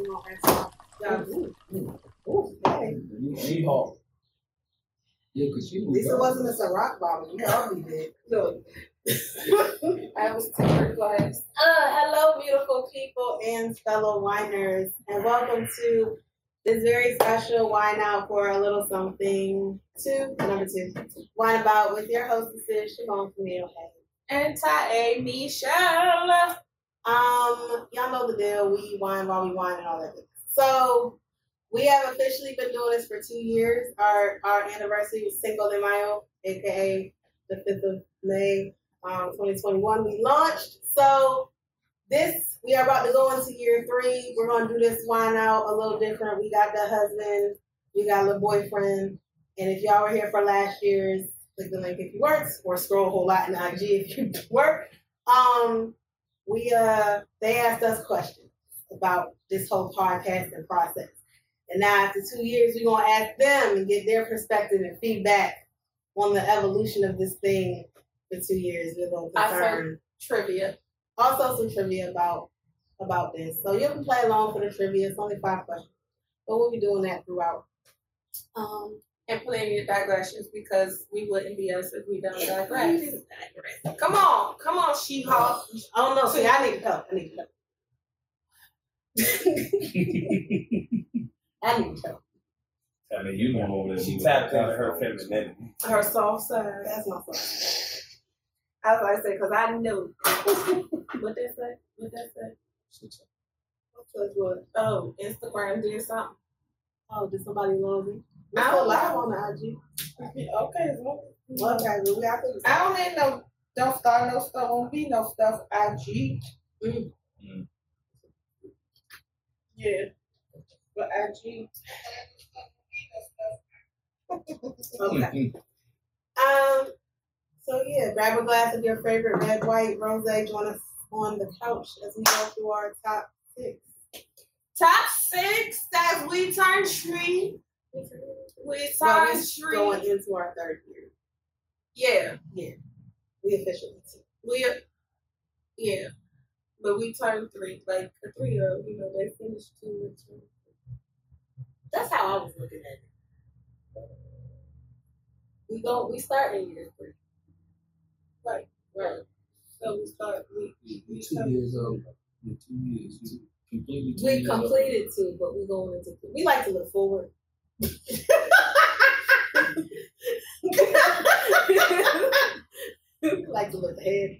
We gonna y'all. Ooh, ooh, hey. She-Hulk. Yeah, cause you. Lisa wasn't a Ciroc bottle. You already did. Look, I was taking class. Uh, hello, beautiful people and fellow winers, and welcome to this very special wine out for a little something two, number two, wine about with your hostesses Siobhan Camille. And Ty Michelle. Um, y'all know the deal. We wine while we wine and all that. So we have officially been doing this for two years. Our our anniversary was Cinco de Mayo, aka the fifth of May, um, 2021. We launched. So this we are about to go into year three. We're gonna do this wine out a little different. We got the husband, we got little boyfriend, and if y'all were here for last year's, click the link if you weren't, or scroll a whole lot in IG if you work. Um, we uh they asked us questions about this whole podcasting process. And now after two years, we're gonna ask them and get their perspective and feedback on the evolution of this thing for two years. We're gonna concern Trivia. also some trivia about about this. So you can play along for the trivia. It's only five questions. But we'll be doing that throughout. Um And plenty of digressions because we wouldn't be us if we don't digress. Come on, come on, She Hulk. oh no, see I need to go. I need to go. I need to go. I mean, you know over there. She tapped into her femininity. Her soft side. That's my fault. I was like, say, because I knew. what they say? What they say? What's what? Oh, Instagram did something. Oh, did somebody love me? We're I still don't live on the IG. Okay, well, Okay, well, we got to. I don't need no, don't start no stuff, won't be no stuff IG. Mm. Mm. Yeah, but IG. Okay. Um. So yeah, grab a glass of your favorite red, white, rosé. Join us on the couch as we go through our top six. Top six that we turn tree. We Well, turn we're tree. going into our third year. Yeah, Yeah. We officially. two. we, yeah, but we turned three, like a three year old, you know, they finished two and two. That's how I was looking at it. We go. We start in year three. Right, right. So we start, we, we, we Two start. years old. Yeah, two years. Two, completely two We years old. completed two, but we going into. Three. We like to look forward. like to look ahead.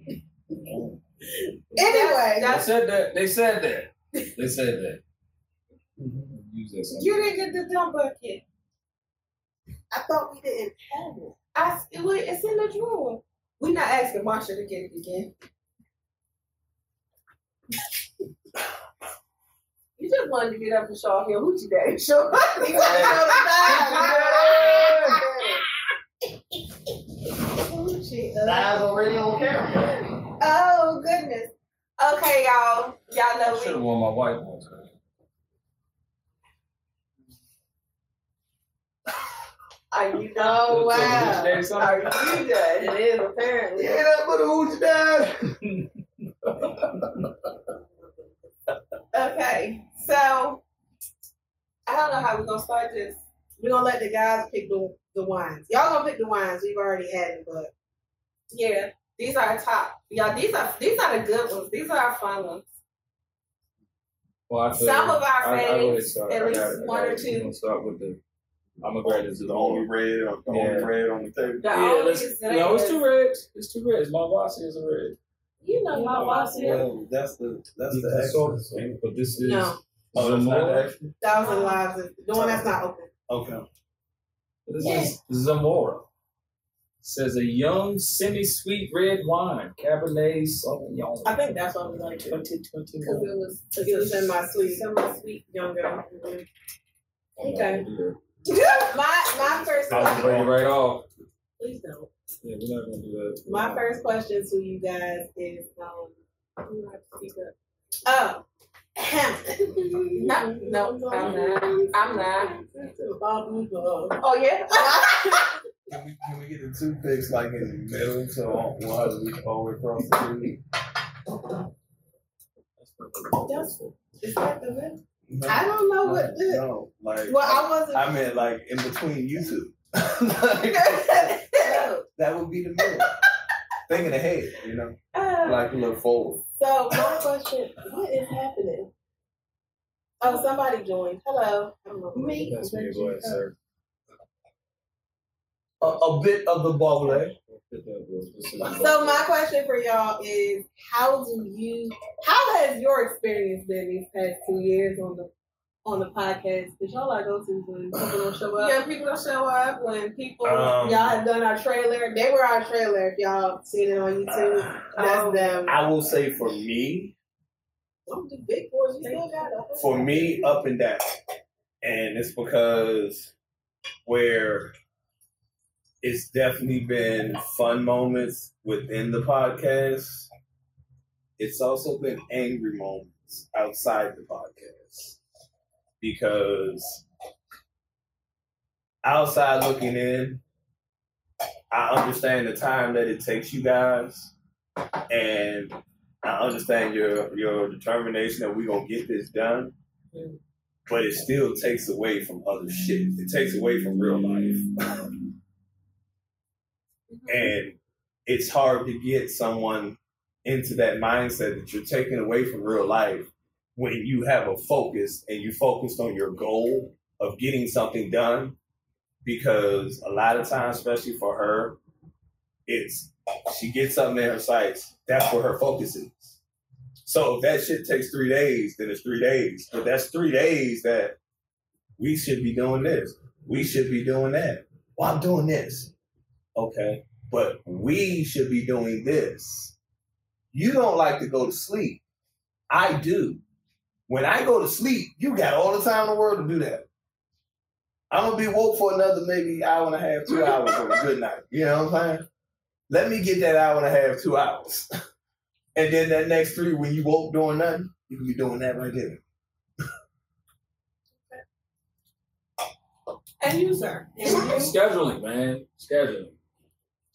Anyway, They said that. They said that. They said that. Use that. You didn't get the dump bucket. I thought we didn't have it. I, it, it's in the drawer. We're not asking Marsha to get it again. You just wanted to get up and show off your hoochie daddy. Show you wanted to show the Hoochie, uh, Live already on camera. Oh goodness. Okay, y'all. Y'all know Should have worn my white ones. Are you done? Oh wow. Daddy something? Are you done? It is apparently. Yeah, that but who's dad? Okay, so I don't know how we're gonna start this. We're gonna let the guys pick the, the wines. Y'all gonna pick the wines. We've already had it, but Yeah, these are our top. Yeah, these are these are the good ones. These are our fun ones. Well, I feel Some of our I, I faves, start. at I least got it. I one got or it. two. We're gonna start with the. I'm a grade Is it the only red the Yeah. only red on the table? The Yeah, let's, no, it's that- two reds. It's two reds. My boss is a red. You know my boss here. Well, that's the that's the That's extra. sort But this is. no. Oh, that's not the Zamora. Thousand lives. is- The one that's not open. Okay. This is Zamora. Says a young, semi-sweet red wine, Cabernet Sauvignon. I think that's what we like to. 2021. Because it was It was in my sweet, semi sweet. younger. Okay. My my first I'll just bring it question. right off. Please don't. Yeah, we're not gonna do that. My first question to you guys is um. You have to speak up. Oh. Ahem. No, no, I'm not. I'm not. Oh, yeah. Can we, can we get the two picks like in the middle so we'll have to reach all the way across the street? That's is that the red? No, I don't know no, what the. No, like Well, I wasn't. I meant like in between you two. Like, that would be the middle. Thinking ahead, you know, uh, like look forward. so my question: What is happening? Oh, somebody joined. Hello. I don't know. Me. That's me, go ahead, sir. A, a bit of the bubble, eh? So my question for y'all is: How do you? How has your experience been these past two years on the on the podcast? Because y'all are go to when people don't show up. Yeah, people don't show up when people. Um, Y'all have done our trailer. They were our trailer. If y'all seen it on YouTube, that's them. I will say for me, for me, up and down. And it's because where it's definitely been fun moments within the podcast, it's also been angry moments outside the podcast. Because outside looking in, I understand the time that it takes you guys. And I understand your your determination that we're gonna get this done, but it still takes away from other shit. It takes away from real life, mm-hmm. and it's hard to get someone into that mindset that you're taking away from real life when you have a focus and you focused on your goal of getting something done. Because a lot of times, especially for her, it's she gets something in her sights. That's where her focus is. So if that shit takes three days, then it's three days. But that's three days that we should be doing this. We should be doing that. Well, I'm doing this. Okay. But we should be doing this. You don't like to go to sleep. I do. When I go to sleep, you got all the time in the world to do that. I'm gonna be woke for another maybe hour and a half, two hours for a good night. You know what I'm saying? Let me get that hour and a half, two hours. And then that next three, when you woke doing nothing, you can be doing that right there. And you, sir. Scheduling, man. Scheduling.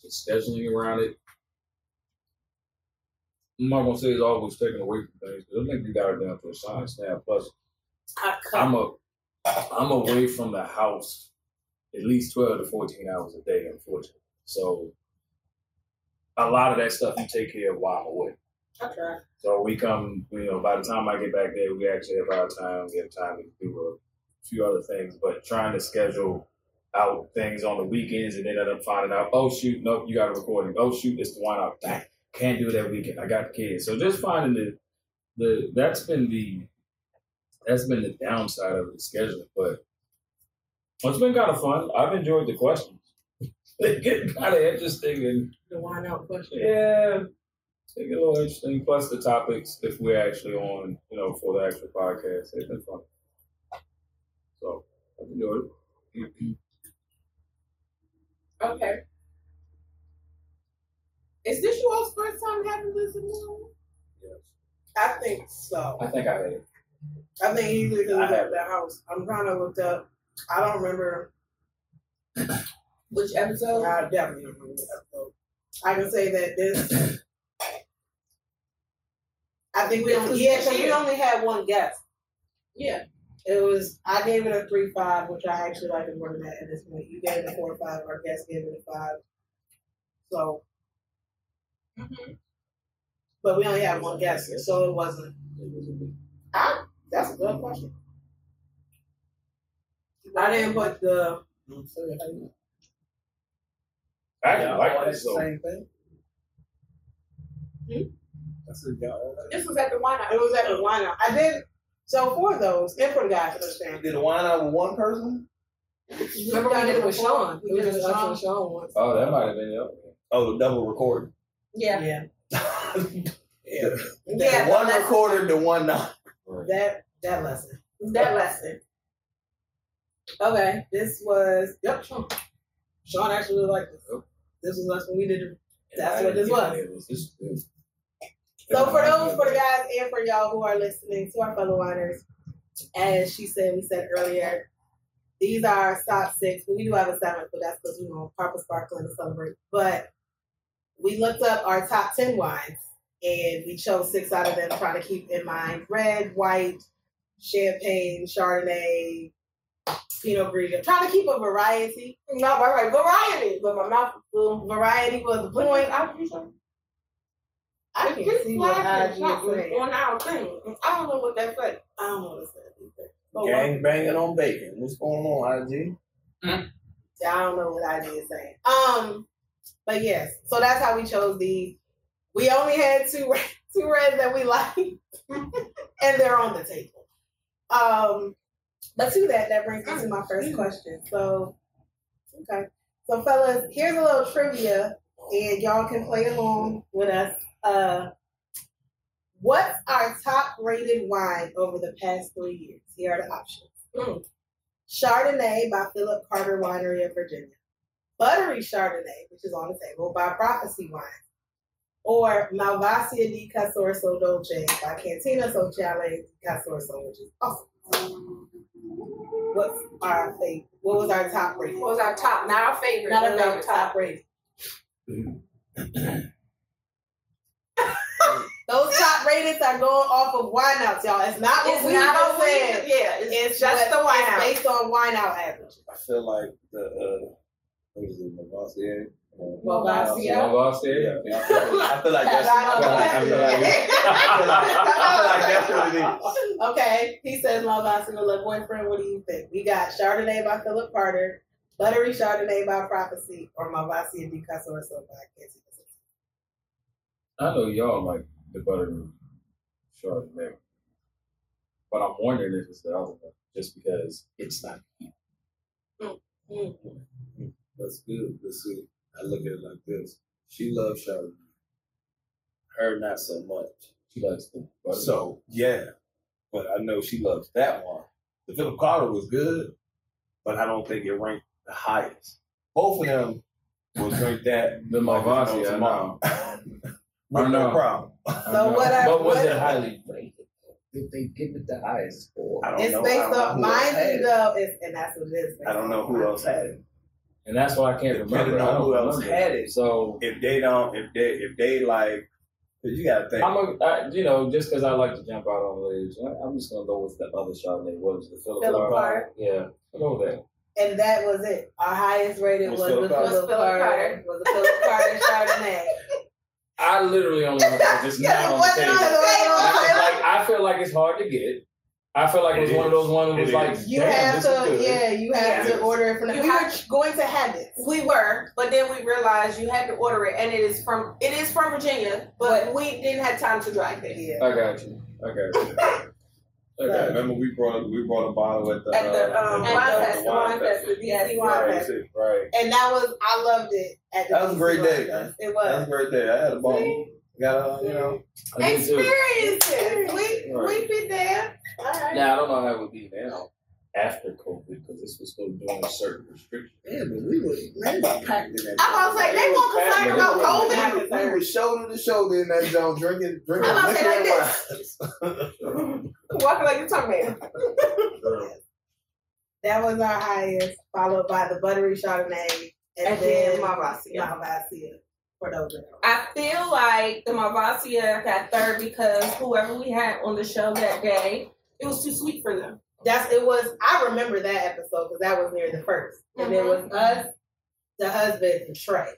Just scheduling around it. I'm not gonna say it's always taken away from things, but I think you got it down to a science now. Plus, I cut. I'm a, I'm away from the house at least twelve to fourteen hours a day, unfortunately. So, a lot of that stuff you take care of while I'm away. Try. So we come, you know, by the time I get back there, we actually have our time, we have time to do a few other things, but trying to schedule out things on the weekends and then end up finding out, oh shoot, nope, you got a recording. Oh shoot, it's the one out. Dang, can't do it that weekend. I got the kids. So just finding the the that's been the that's been the downside of the scheduling. But it's been kind of fun. I've enjoyed the questions. They get kind of interesting and The wine out question. yeah, they get a little interesting. Plus the topics, if we're actually on, you know, for the actual podcast, they've been fun. So I've enjoyed it. Okay. Is this your all's first time having this in Yes. I think so. I think I had it. I think easily because I have the house. I'm trying to look up. I don't remember. Which episode? I definitely don't remember the episode. I can say that this. I think we only yeah, we only had one guest. Yeah. It was I gave it a three five, which I actually like it more than that at this point. You gave it a four five. Our guest gave it a five. So, Mm-hmm. but we only had one guest, so it wasn't. I, that's a good question. I didn't put the. I actually Y'all like this. the same thing. Hmm? I said y'all. This was at the wine It was at the wine out. I did. So for those, and for the guys that understand. Did the wine out with one person? Remember we did it with Sean. We We did did it it with with Sean. Sean once. oh, that might have been it. Oh, the double recording. Yeah. Yeah. yeah. Yeah, the one that's- recorded, the one not. That that lesson. That lesson. Okay, this was yep. Sean. Sean actually really liked this. This was us when we did it. That's what this was. It was. So for those, for the guys, and for y'all who are listening to our fellow winers, as she said, we said earlier, these are top six. We do have a seventh, but that's because you know Purple Sparkling to celebrate. But we looked up our top ten wines, and we chose six out of them, trying to keep in mind red, white, champagne, Chardonnay, Pinot Grigio. Trying to keep a variety. No, right, right, variety, but my mouth is full. Variety was the Point, point. I do something. I can't see what IG is saying. on our thing. I don't know what that said. I don't know what it says either. But Gang banging on bacon. What's going on, IG? Yeah, I don't know what IG is saying. Um, but yes, so that's how we chose these. We only had two two reds that we liked, and they're on the table. Um, but to that, that brings me to my first question. So, okay, so fellas, here's a little trivia, and y'all can play along with us. Uh, what's our top rated wine over the past three years? Here are the options. Mm. Chardonnay by Philip Carter Winery of Virginia. Buttery Chardonnay, which is on the table, by Prophecy Wine. Or Malvasia di Casorso Dolce by Cantina Sociale di Casorso, which is awesome. What's our favorite? What was our top rating? What was our top? Not our favorite. Not what a was our favorite, top rating. Those top ratings are going off of wine outs, y'all. It's not what It's we not just said. Yeah, it's, It's just the wine it's out. based on wine out average. I feel like the uh, what is it, Mavassier? Malvasia. Yeah, boss Yeah, there. yeah, I feel like, I feel like that's. I feel like- that's what it is. Okay, he says Malvasia Le Boyfriend. What do you think? We got Chardonnay by Philip Carter, Buttery Chardonnay by Prophecy, or Malvasia di Casorso by Cantina Sociale. I know y'all like the buttery Chardonnay, but I'm wondering if it's the other one, just because it's not. Mm, mm. That's good. That's good. I look at it like this. She loves Chardonnay. Her not so much. She likes the butter. So yeah, but I know she loves that one. The Philip Carter was good, but I don't think it ranked the highest. Both of them will drink that. The like it's Malvasia, no tomorrow. I With no problem. So what I- But was what- it highly rated? Did they give it the highest score? I don't It's know. based I don't know on who else mine though, is and that's what it is. I don't know who else had it. And that's why I can't Depending remember. I on don't who else remember. had it. So If they don't, if they, if they like, you gotta think. I'm a, I, you know, just because I like to jump out on the ledge, I- I'm just gonna go with the other Chardonnay. What was the Philip Philip Carter? Carter. Yeah, I'll go with that. And that was it. Our highest rated Was was, Philip the Carter. Philip Philip Carter. Carter. Was the Philip Carter Chardonnay. I literally only looked at it just Yeah, now it on the wasn't table. on the table. And I was like, I feel like it's hard to get. I feel like it was It one of those ones that was It like. You damn, have this to, is good. yeah, you have Yeah. to order it from. The, You we have- were going to have it. We were, but then we realized you had to order it, and it is from it is from Virginia, but we didn't have time to drive it. Yeah. I got you. I got you. Okay, got you. remember we brought we brought a bottle at the At the, uh, um, at wine the festival, wine wine festival. festival, yes. DC Wine Right, Festival. Right. And that was, I loved it. At the That was a great day, Fest. man. It That was was. a great day. I had a bottle. Got a, you know. I did too. Experiences. We, Right. we been there. All right. Now I don't know how it would be now after COVID because this was still doing certain restrictions. Yeah, but we were man, we packed in that. I was gonna they won't concerned about COVID. We were shoulder to shoulder in that zone, drinking, drinking I'm gonna say liquor like and wine. Walking like you're talking about. That was our highest, followed by the buttery Chardonnay, and, And then then Malvasia. Malvasia for those. girls. I feel like the Malvasia got third because whoever we had on the show that day, it was too sweet for them. That's it was. I remember that episode because that was near the first, and it was us, the husband, and Trey,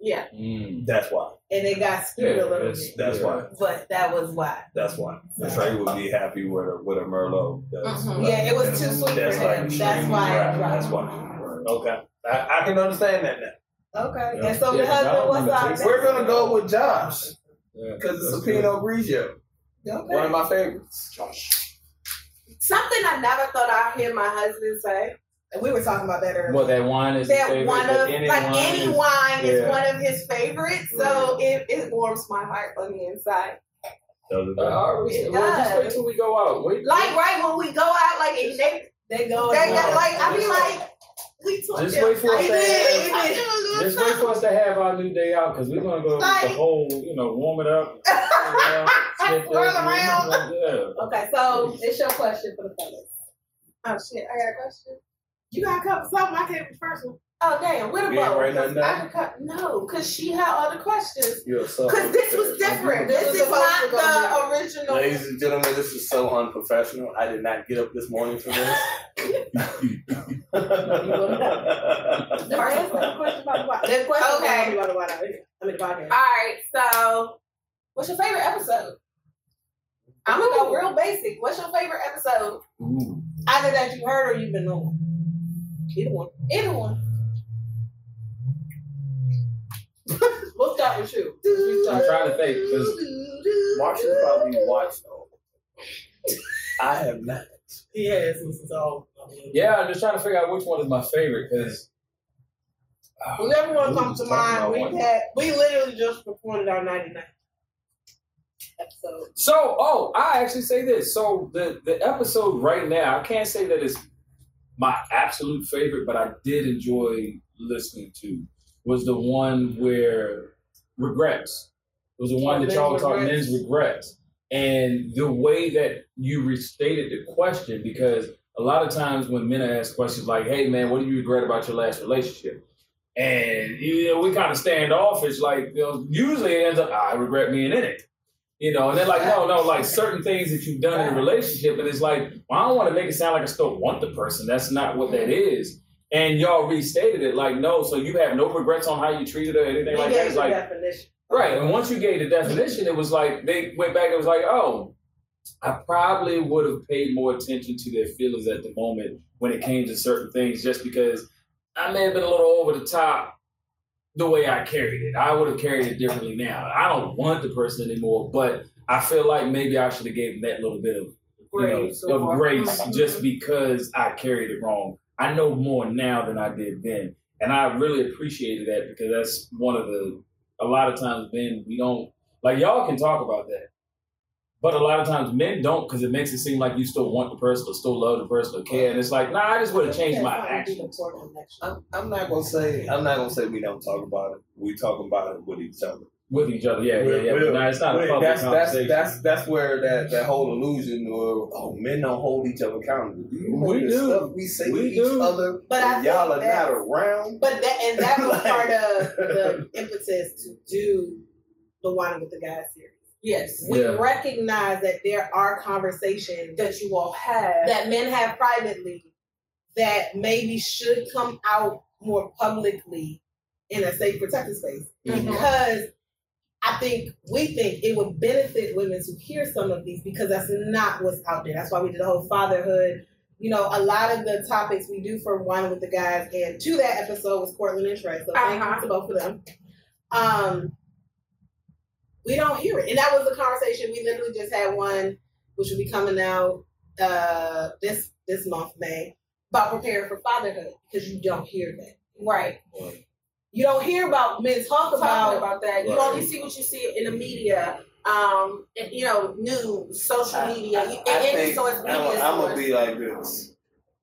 Yeah. Mm. That's why. and it got skewed Yeah, a little bit. That's why. But that was why. That's why. Trey would be happy with a with a Merlot. That's, Mhm. Yeah, it was too sweet for that's him. like That's why it dry. dropped. That's why. Okay, I, I can understand that now. Okay, Yeah. and so Yeah, the 'cause husband was remember our We're gonna go with Josh Yeah, because it's a Pinot Grigio, Okay. one of my favorites. Something I never thought I'd hear my husband say. And we were talking about that good. earlier. Well, that wine is That favorite, one of any like wine any is- wine is yeah. one of his favorites, so it, it warms my heart on the inside. Those are Uh, the- all right, It well, just does. wait till we go out. Wait, Like right when we go out, like they they go. they and got like I mean, like, we took Just wait for us to have- I did a little Just wait for us to have our new day out because we're gonna go Like- the whole, you know, warm it up. around, sit there, Swirl around. Yeah. Okay, so it's your question for the fellas. Oh shit, I got a question. You gotta come with something. I can't be first one. Oh damn, where the You ain't bow? I down? could cut- No, because she had all the questions. Because this was different. This is not the original. Ladies and gentlemen, this is so unprofessional. I did not get up this morning for this. The first question about the water. The question Okay. about the water. I mean, the podcast. All right, so what's your favorite episode? I'm gonna go real basic. What's your favorite episode? Ooh. Either that you heard or you've been on. Either one. Either one. We'll start with you. I'm trying to think because Marshall probably watched all. I have not. He has so. yeah, I'm just trying to figure out which one is my favorite because. Ah, Whatever one We comes to mind, we one. had we literally just recorded our 99 episode. So, oh, I actually say this. So the the episode right now, I can't say that it's my absolute favorite, but I did enjoy listening to. Was the one where regrets. It was the one that y'all talked regrets. men's regrets, and the way that you restated the question because a lot of times when men are asked questions like, "Hey, man, what do you regret about your last relationship?" and you know, we kind of stand offish. Like you know, usually it ends up, "I regret being in it." You know, and they're like, no, no, like certain things that you've done in a relationship, and it's like, well, I don't want to make it sound like I still want the person. That's not what that is. And y'all restated it like, no, so you have no regrets on how you treated her, or anything He like that. It's like, definition. Right. And once you gave the definition, it was like they went back. and was like, oh, I probably would have paid more attention to their feelings at the moment when it came to certain things, just because I may have been a little over the top the way I carried it. I would have carried it differently now. I don't want the person anymore, but I feel like maybe I should have gave them that little bit of you know, Grace of grace just because I carried it wrong. I know more now than I did then. And I really appreciated that because that's one of the a lot of times men we don't like y'all can talk about that. But a lot of times men don't because it makes it seem like you still want the person or still love the person or care. And it's like, nah, I just want to change my actions. I'm, I'm not gonna say I'm not gonna say we don't talk about it. We talk about it with each other. With each other, yeah, yeah, yeah. Well, But it's not a Wait, public that's, that's conversation. that's that's where that, that whole illusion of oh men don't hold each other accountable. Do you know We do. stuff we say We to each do. other But I y'all are not around? But that and that was Like- part of the impetus to do the wine with the guys series. Yes. We Yeah. recognize that there are conversations That you all have. that men have privately that maybe should come out more publicly in a safe protected space. Mhm. Because I think we think it would benefit women to hear some of these because that's not what's out there. That's why we did the whole fatherhood. You know, a lot of the topics we do for one with the guys, and to that episode was Cortland and Trey. So thank Uh-huh. you to both of them. Um, we don't hear it, and that was the conversation we literally just had one, which will be coming out uh, this this month May about preparing for fatherhood because you don't hear that. Right. You don't hear about men talk about about that. You Right. only see what you see in the media, um, and, you know, news, social media, you, I and any think source, I'm, media I'm gonna be like this.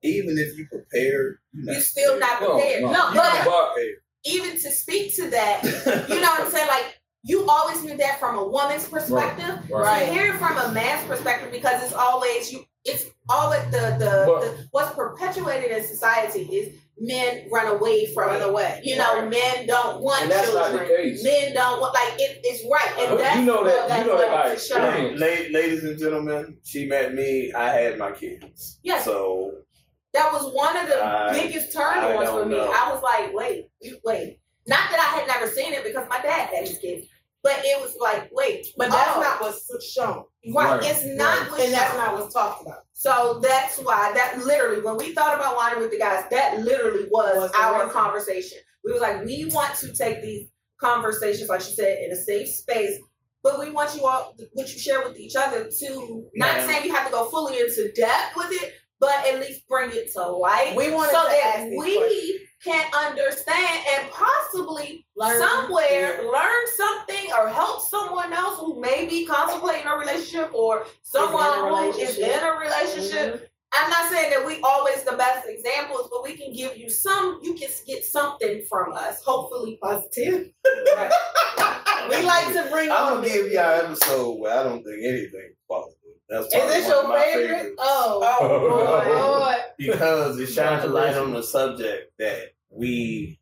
Even if you prepared, you're You're not still not prepared. no. No, You but even to speak to that, you know what I'm saying? Like, you always knew that from a woman's perspective. Right. To hear it from a man's perspective because it's always you. It's always the the, But- the what's perpetuated in society is men run away from run it. away. You know, men don't want And that's not children. the case. Men don't want like it, it's right, and that's you know that- you that's know that what by to experience. Ladies and gentlemen, she met me. I had my kids. Yes. So That was one of the I- biggest turn I ons for me. know. I was like, wait, you wait. Not that I had never seen it because my dad had his kids, but it was like, wait, But that's oh, not what's shown, right. Right, It's not right. what's and that's not what's talked about. So that's why that literally, when we thought about wine with the guys, that literally was, Was our reason. conversation. We were like, we want to take these conversations, like she said, in a safe space, but we want you all, what you share with each other, to not Ma'am. saying you have to go fully into depth with it, but at least bring it to light, We want so to that ask we questions. Can understand and possibly Learn. somewhere learn something or help someone else who may be contemplating a relationship or someone in a who is relationship. in a relationship. Mhm. I'm not saying that we always the best examples, but we can give you some. You can get something from us, hopefully positive. Right. we like to bring I'm on. gonna give y'all an episode where I don't think anything positive. That's Is this your favorite? favorites. Oh, Oh, boy. boy. because it shines a light on the subject that we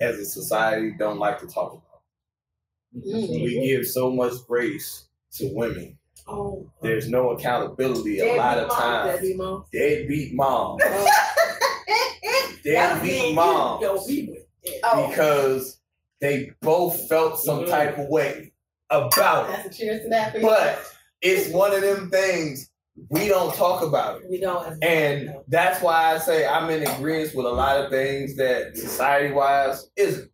as a society don't like to talk about. Mm. We give so much grace to women. Oh. There's no accountability a lot of times. Deadbeat mom. Deadbeat moms. Oh. Deadbeat moms. Don't be with it. Oh. Because they both felt some Mhm. type of way about it. Cheers to that. But it's one of them things we don't talk about it. we don't. And that's why I say I'm in agreement with a lot of things that society wise isn't.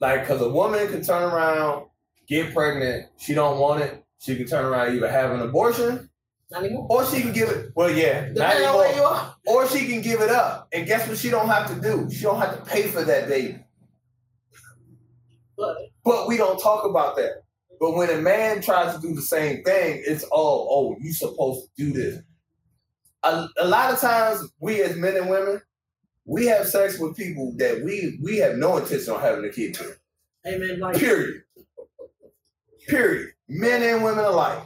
Like, because a woman can turn around, get pregnant, she don't want it, she can turn around either have an abortion Not or she can give it, well, yeah, not Depending where anymore. you are. Or she can give it up. And guess what she don't have to do? She don't have to pay for that baby. But But we don't talk about that. But when a man tries to do the same thing, it's oh, oh, you supposed to do this. A, a lot of times, we as men and women, we have sex with people that we we have no intention on having a kid with. amen. Like Period. Period. Men and women alike.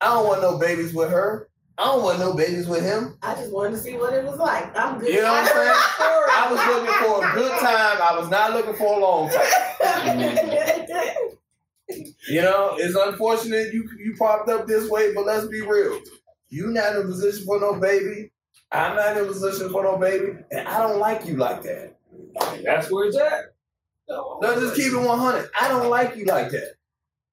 I don't want no babies with her. I don't want no babies with him. I just wanted to see what it was like. I'm good. You know what I'm saying? I I was looking for a good time. I was not looking for a long time. You know, it's unfortunate you you popped up this way, but let's be real. You not in a position for no baby. I'm not in a position for no baby, and I don't like you like that. That's where it's at. No, just keep it 100. I don't like you like that.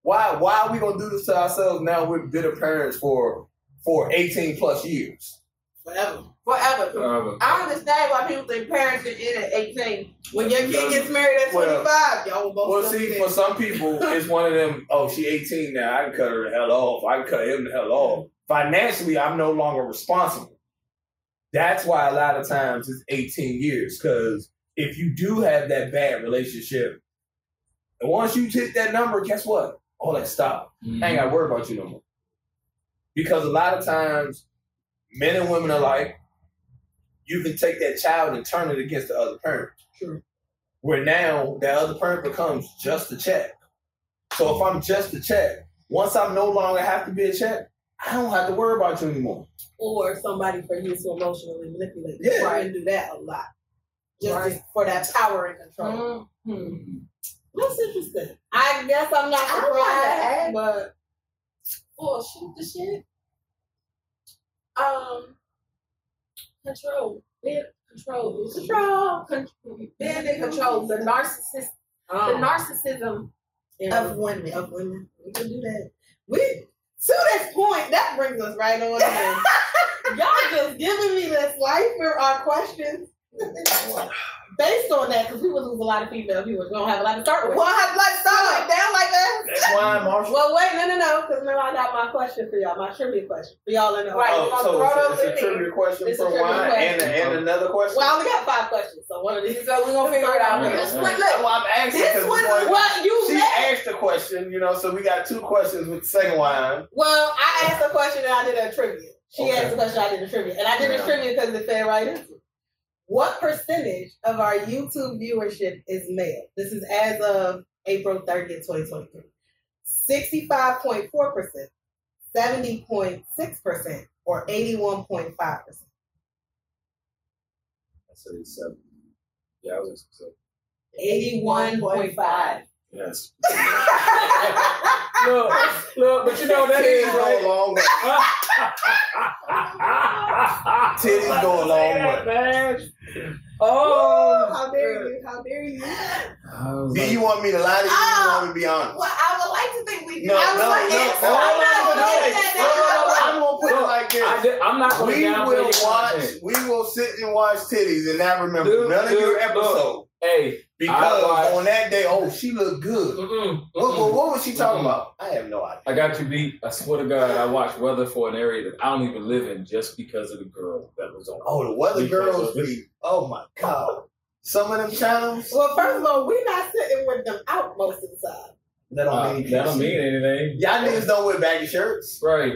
Why? Why are we gonna do this to ourselves now? We're bitter parents for for 18 plus years. Forever. Forever. Forever. I understand why people think parents get in at 18. When your kid gets married at Well- 25, y'all will both Well, see, for some people, it's one of them. Oh, she 18 now. I can cut her the hell off. I can cut him the hell off. Financially, I'm no longer responsible. That's why a lot of times it's 18 years. Because if you do have that bad relationship, and once you hit that number, guess what? All that stop. I ain't mm-hmm. got to worry about you no more. Because a lot of times, men and women alike, you can take that child and turn it against the other parent. True. Where now that other parent becomes just a check. So if I'm just a check, once I'm no longer have to be a check, I don't have to worry about you anymore. Or somebody for you to emotionally manipulate. Yeah. Right. And do that a lot. Just Right. for that power and control. Mm-hmm. That's interesting. I guess I'm not I don't surprised, but Oh, shoot the shit. Um, control. Being control. Control. Con- being in control. The narcissist. The um, narcissism. of women, of women, we can do that. We to this point, that brings us right on. Y'all just giving me this life for our questions. Based on that, because we would lose a lot of female viewers. We don't have a lot to start with. Well, I have like Start like down like that. That's why, Marshall. Well, wait, no, no, no, because now I got my question for y'all, my trivia question for y'all in the Right. Oh, so Throw it's, those a, in it's a trivia question It's for trivia and, and another question. Well, I only got five questions, so one of these. So we're gonna figure it out. Yeah. Let's Yeah. look, why I'm asking. This 'cause one before- is Well, you she met- asked the question, you know, so we got two questions with the second one. Well, I asked a question and I did a trivia. She Okay. asked a question, I did a trivia. And I did a Yeah. trivia because it fed right into it. What percentage of our YouTube viewership is male? This is as of April 30th, 2023. 65.4%, 70.6%, or 81.5%. I said it's. Yeah, I was gonna 81.5. say yes. look, look, but you know that is Titties a long way. Titties go a long way. man. Oh, How dare you? How dare you? Do like, you want me to lie to you? or you want me to be ah, honest? well, I would like to think we do. No, I was no, like, no, yes, no, I'm not no, gonna no, no, no, no. I'm gonna put it like I this. did, I'm not going to We will watch. content. We will sit and watch titties and not remember Dude, none of dude, your look. episodes Hey, because I on that day, oh, she looked good. mm-mm, What, mm-mm. what, what was she talking Mm-mm. about? I have no idea. I got you beat. I swear to God, I watched weather for an area that I don't even live in just because of the girl that was on. Oh, the weather girls of this- be. Oh my god. Some of them channels. Well, first of all, we're not sitting with them out most of the time. That don't Uh, mean that don't mean anything. Y'all niggas don't wear baggy shirts Right.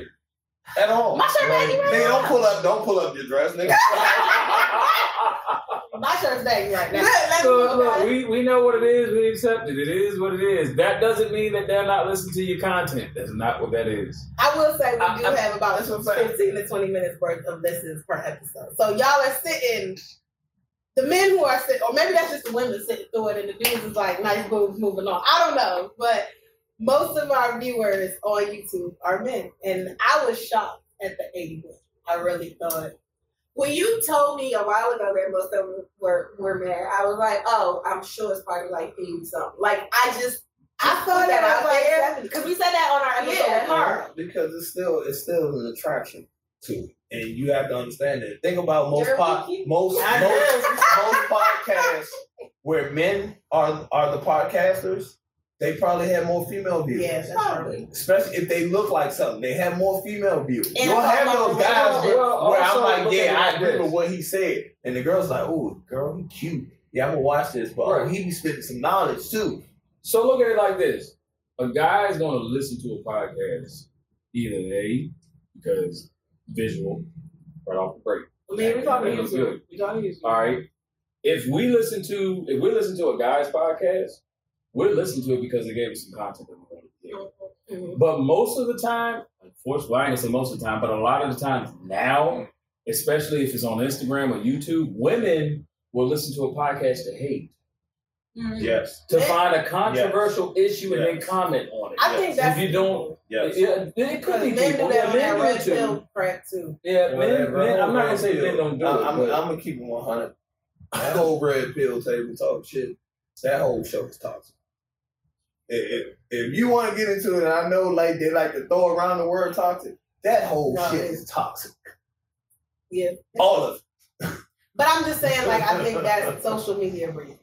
At all. My shirt baggy right Nigga, now. don't pull up. Don't pull up your dress, nigga. My shirt's baggy right now. Look, look, we, we know what it is. We accept it. It is what it is. That doesn't mean that they're not listening to your content. That's not what that is. I will say we I- do I- have about That's what I'm saying. 15 to 20 minutes worth of listens per episode. So y'all are sitting the men who are sitting, or maybe that's just the women sitting through it, and the dudes is like nice boobs moving on. I don't know, but most of our viewers on YouTube are men, and I was shocked at the eighty-one. I really thought. When you told me a while ago that most of them were were men, I was like, oh, I'm sure it's probably like eighty something. Like I just I thought that that out was like there. because we said that on our episode Yeah. with Carl. because it's still it's still an attraction to it, and you have to understand that. Think about most Jeremy pod, Keith. most most, most podcasts where men are are the podcasters. They probably have more female views. Yeah, that's true. Especially if they look like something, they have more female views. And you don't have all those guys where, where I'm like, yeah, I like agree this. with what he said, and the girl's like, oh, girl, he cute. Yeah, I'm gonna watch this, but oh, Right. he be spitting some knowledge too. So look at it like this: a guy is going to listen to a podcast either a because visual right off the break. I mean, we talking That was YouTube. good. We talking YouTube. All right. If we listen to if we listen to a guy's podcast, we're listening to it because they gave us some content that we wanted to hear. Mhm. But most of the time, unfortunately, I ain't gonna say most of the time, but a lot of the times now, especially if it's on Instagram or YouTube, women will listen to a podcast to hate, Yes, to find a controversial issue and then comment on it. I think that's If you don't- yes. Yeah, it could be men people. do that Yeah, men red do too. crap too. Yeah, men, Whatever, men, I'm not gonna red say men don't do I'm, it. I'm, I'm gonna keep it 100. That whole red pill table talk shit. That whole show is toxic. If, if, if you want to get into it, and I know like they like to throw around the word toxic. That whole No, shit is toxic. Yeah. All of it. But I'm just saying, like, I think that's social media breathing.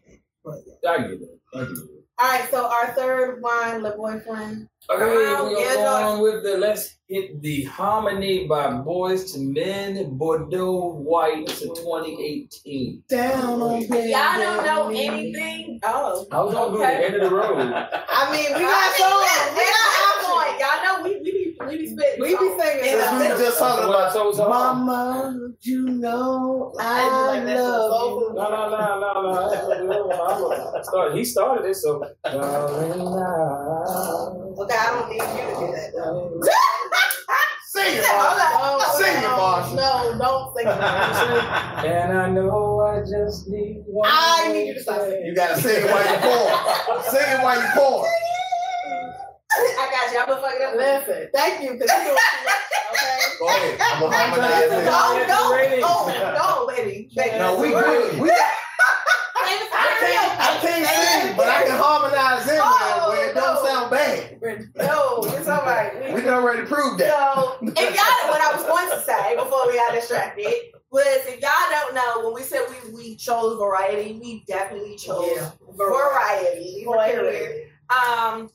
But yeah. I get it. I get it. All right, so our third wine, Le Boyfriend. Okay, Um, we're yeah, gonna go no. on with the let's hit the harmony by Boyz II Men Bordeaux White to 2018. Down on Y'all don't know anything. Oh. I was gonna do the end of the road. I mean, we I got mean, songs. We we got got songs. point. Y'all know we we be we be spitting. We be singing. Yeah. Since we just talking about so, so, Mama, you know I I like love soul you. food. No, no, no, no, no. He started it, so. I- Okay, I don't need you to do that though. Sing it, Hold Marshall. Oh, sing it, on. Marshall. No, don't sing it. Marshall. And I know I just need one. I need you to stop singing. You gotta sing it while you pour. Sing it while you pour. I got you. I'm gonna fuck it up. Listen, thank you, because you're doing too much, okay? Go ahead. I'm gonna harmonize Go, it. go, go, go, baby. baby. No, we good. We, I can't, I can't sing, but I can harmonize in there where it don't sound bad. No, it's all right. We done already proved that. So, if y'all, what I was going to say before we got distracted was, if y'all don't know, when we said we we chose variety, we definitely chose Yeah. variety. Period. Um, the only-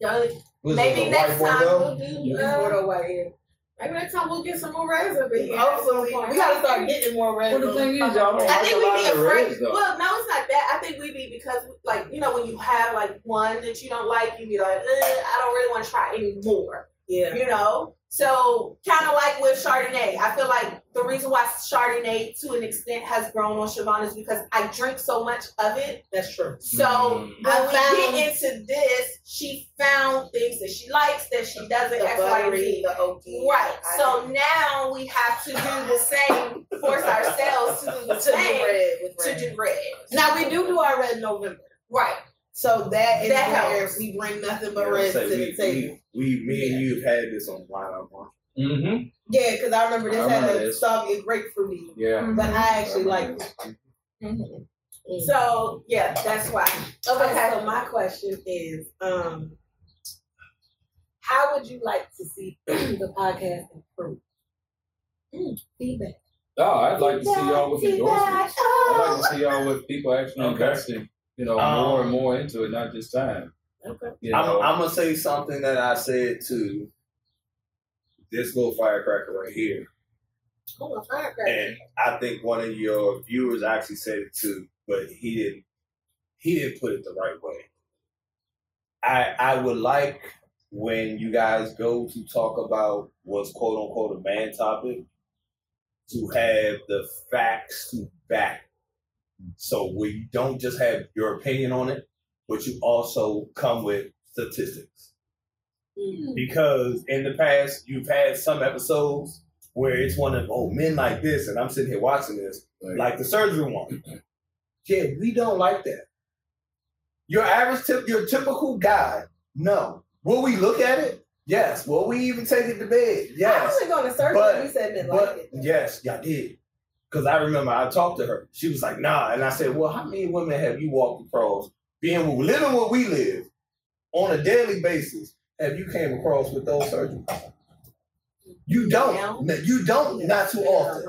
Was maybe it next time we'll do. It's Uh, Bordeaux white here. maybe next time we'll get some more reds up in here. Hopefully, we gotta start getting more red. Well, the thing is, y'all don't I think we lot be of afraid. Well, no, it's not that. I think we be because, like, you know, when you have like one that you don't like, you be like, eh, I don't really want to try any more. Yeah. You know, so kind of like with Chardonnay. I feel like the reason why Chardonnay, to an extent, has grown on Siobhan is because I drink so much of it. That's true. So Mm. when I we found- get into this, she found things that she likes that she doesn't. The X, Y, buttery, the oaky. Right. I So do. now we have to do the same, force ourselves to do the to do same red with to do red. Now we do do our red in November. Right. So that is That where helps. we bring nothing but Yeah, red to we, the table. we, we, me and you have had this on Wine Up Marshall. Mm-hmm. Yeah, because I remember this I had remember a this. soggy grapefruity, Yeah. but I actually like it. Mhm. Mm. So yeah, that's why. Okay, Okay. so my question is, um, how would you like to see the podcast improve? Mm, feedback. Oh, I'd like to see y'all with endorsements. I'd like to see y'all with people actually Okay. investing, you know, Um, more and more into it, not just time. Okay. You I'm, I'm gonna say something that I said to this little firecracker right here, Oh, a firecracker. and I think one of your viewers actually said it too, but he didn't. He didn't put it the right way. I I would like when you guys go to talk about what's quote unquote a man topic to have the facts to back. So we don't just have your opinion on it, but you also come with statistics Mm. because in the past you've had some episodes where it's one of oh men like this, and I'm sitting here watching this, like the surgery one. Yeah, we don't like that. Your average tip, your typical guy, no. Will we look at it? Yes. Will we even take it to bed? I Yes. wasn't going to surgery. But- you said didn't But like it. yes, y'all did. Because I remember I talked to her. She was like, nah. And I said, well, how many women have you walked across, being living where we live on a daily basis, have you came across with those surgeries? You don't. No, You don't. Not too often.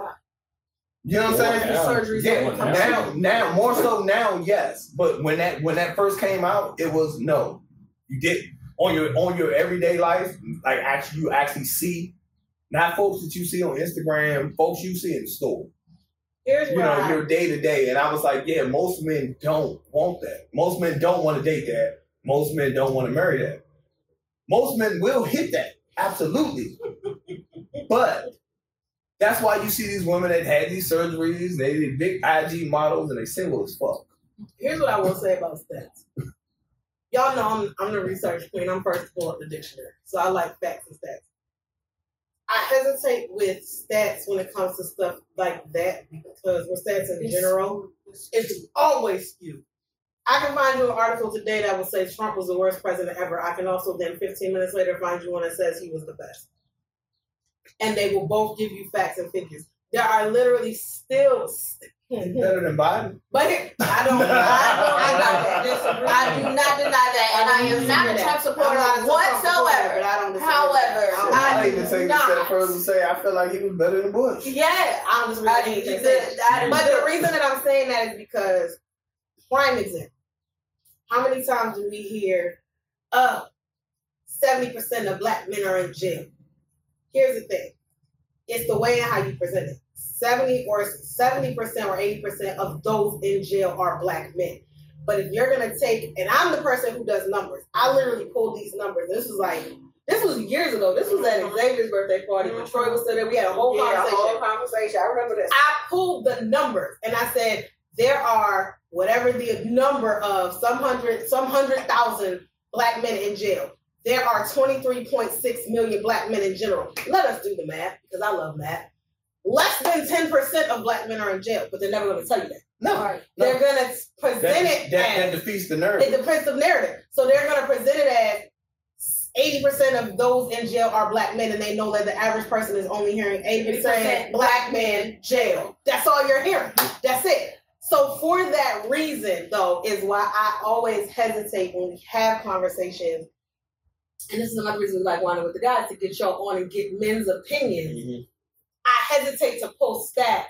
You know what I'm saying? Now. Yeah, all the time. now, now, more so now, yes. But when that when that first came out, it was no. You did on your on your everyday life, like actually you actually see, not folks that you see on Instagram, folks you see in the store. Here's You know, I, your day to day. And I was like, yeah, most men don't want that. Most men don't want to date that. Most men don't want to marry that. Most men will hit that, absolutely. but that's why you see these women that had these surgeries, they did big IG models, and they single as fuck. here's what I will say about stats. Y'all know I'm, I'm the research queen. I'm first to pull up the dictionary. So I like facts and stats. I hesitate with stats when it comes to stuff like that because with stats in general, it's always skewed. I can find you an article today that will say Trump was the worst president ever. I can also then 15 minutes later find you one that says he was the best. And they will both give you facts and figures. There are literally still, Better than Biden. but here- I don't, I don't, I don't. I do not deny that, and I am not a Trump supporter whatsoever. But I don't disagree. However, I, don't- I I even take it a step further and say I feel like he was better than Bush. Yeah, I don't disagree. I with the- said. But the- the reason that I'm saying that is because, prime example, how many times do we hear, oh, 70% of black men are in jail? Here's the thing it's the way and how you present it. 70 or 70% or 80% of those in jail are black men. But if you're gonna take, and I'm the person who does numbers, I literally pulled these numbers. This was like, this was years ago. This was at mm-hmm. Xavier's birthday party when Troy was still there. We had a whole Yeah, conversation. whole conversation. I remember this. I pulled the numbers and I said there are whatever the number of some hundred some hundred thousand black men in jail. There are 23.6 million black men in general. Let us do the math because I love math. Less than 10% of black men are in jail, but they're never going to tell you that. No, They're going to present that, it that, that as defeats the narrative. it narrative. depends on narrative. So they're going to present it as 80% of those in jail are black men, and they know that the average person is only hearing 80% 80% black men jail. That's all you're hearing. That's it. So for that reason, though, is why I always hesitate when we have conversations. And this is another reason we like wanting with the guys to get y'all on and get men's opinions. Mhm. I hesitate to post stats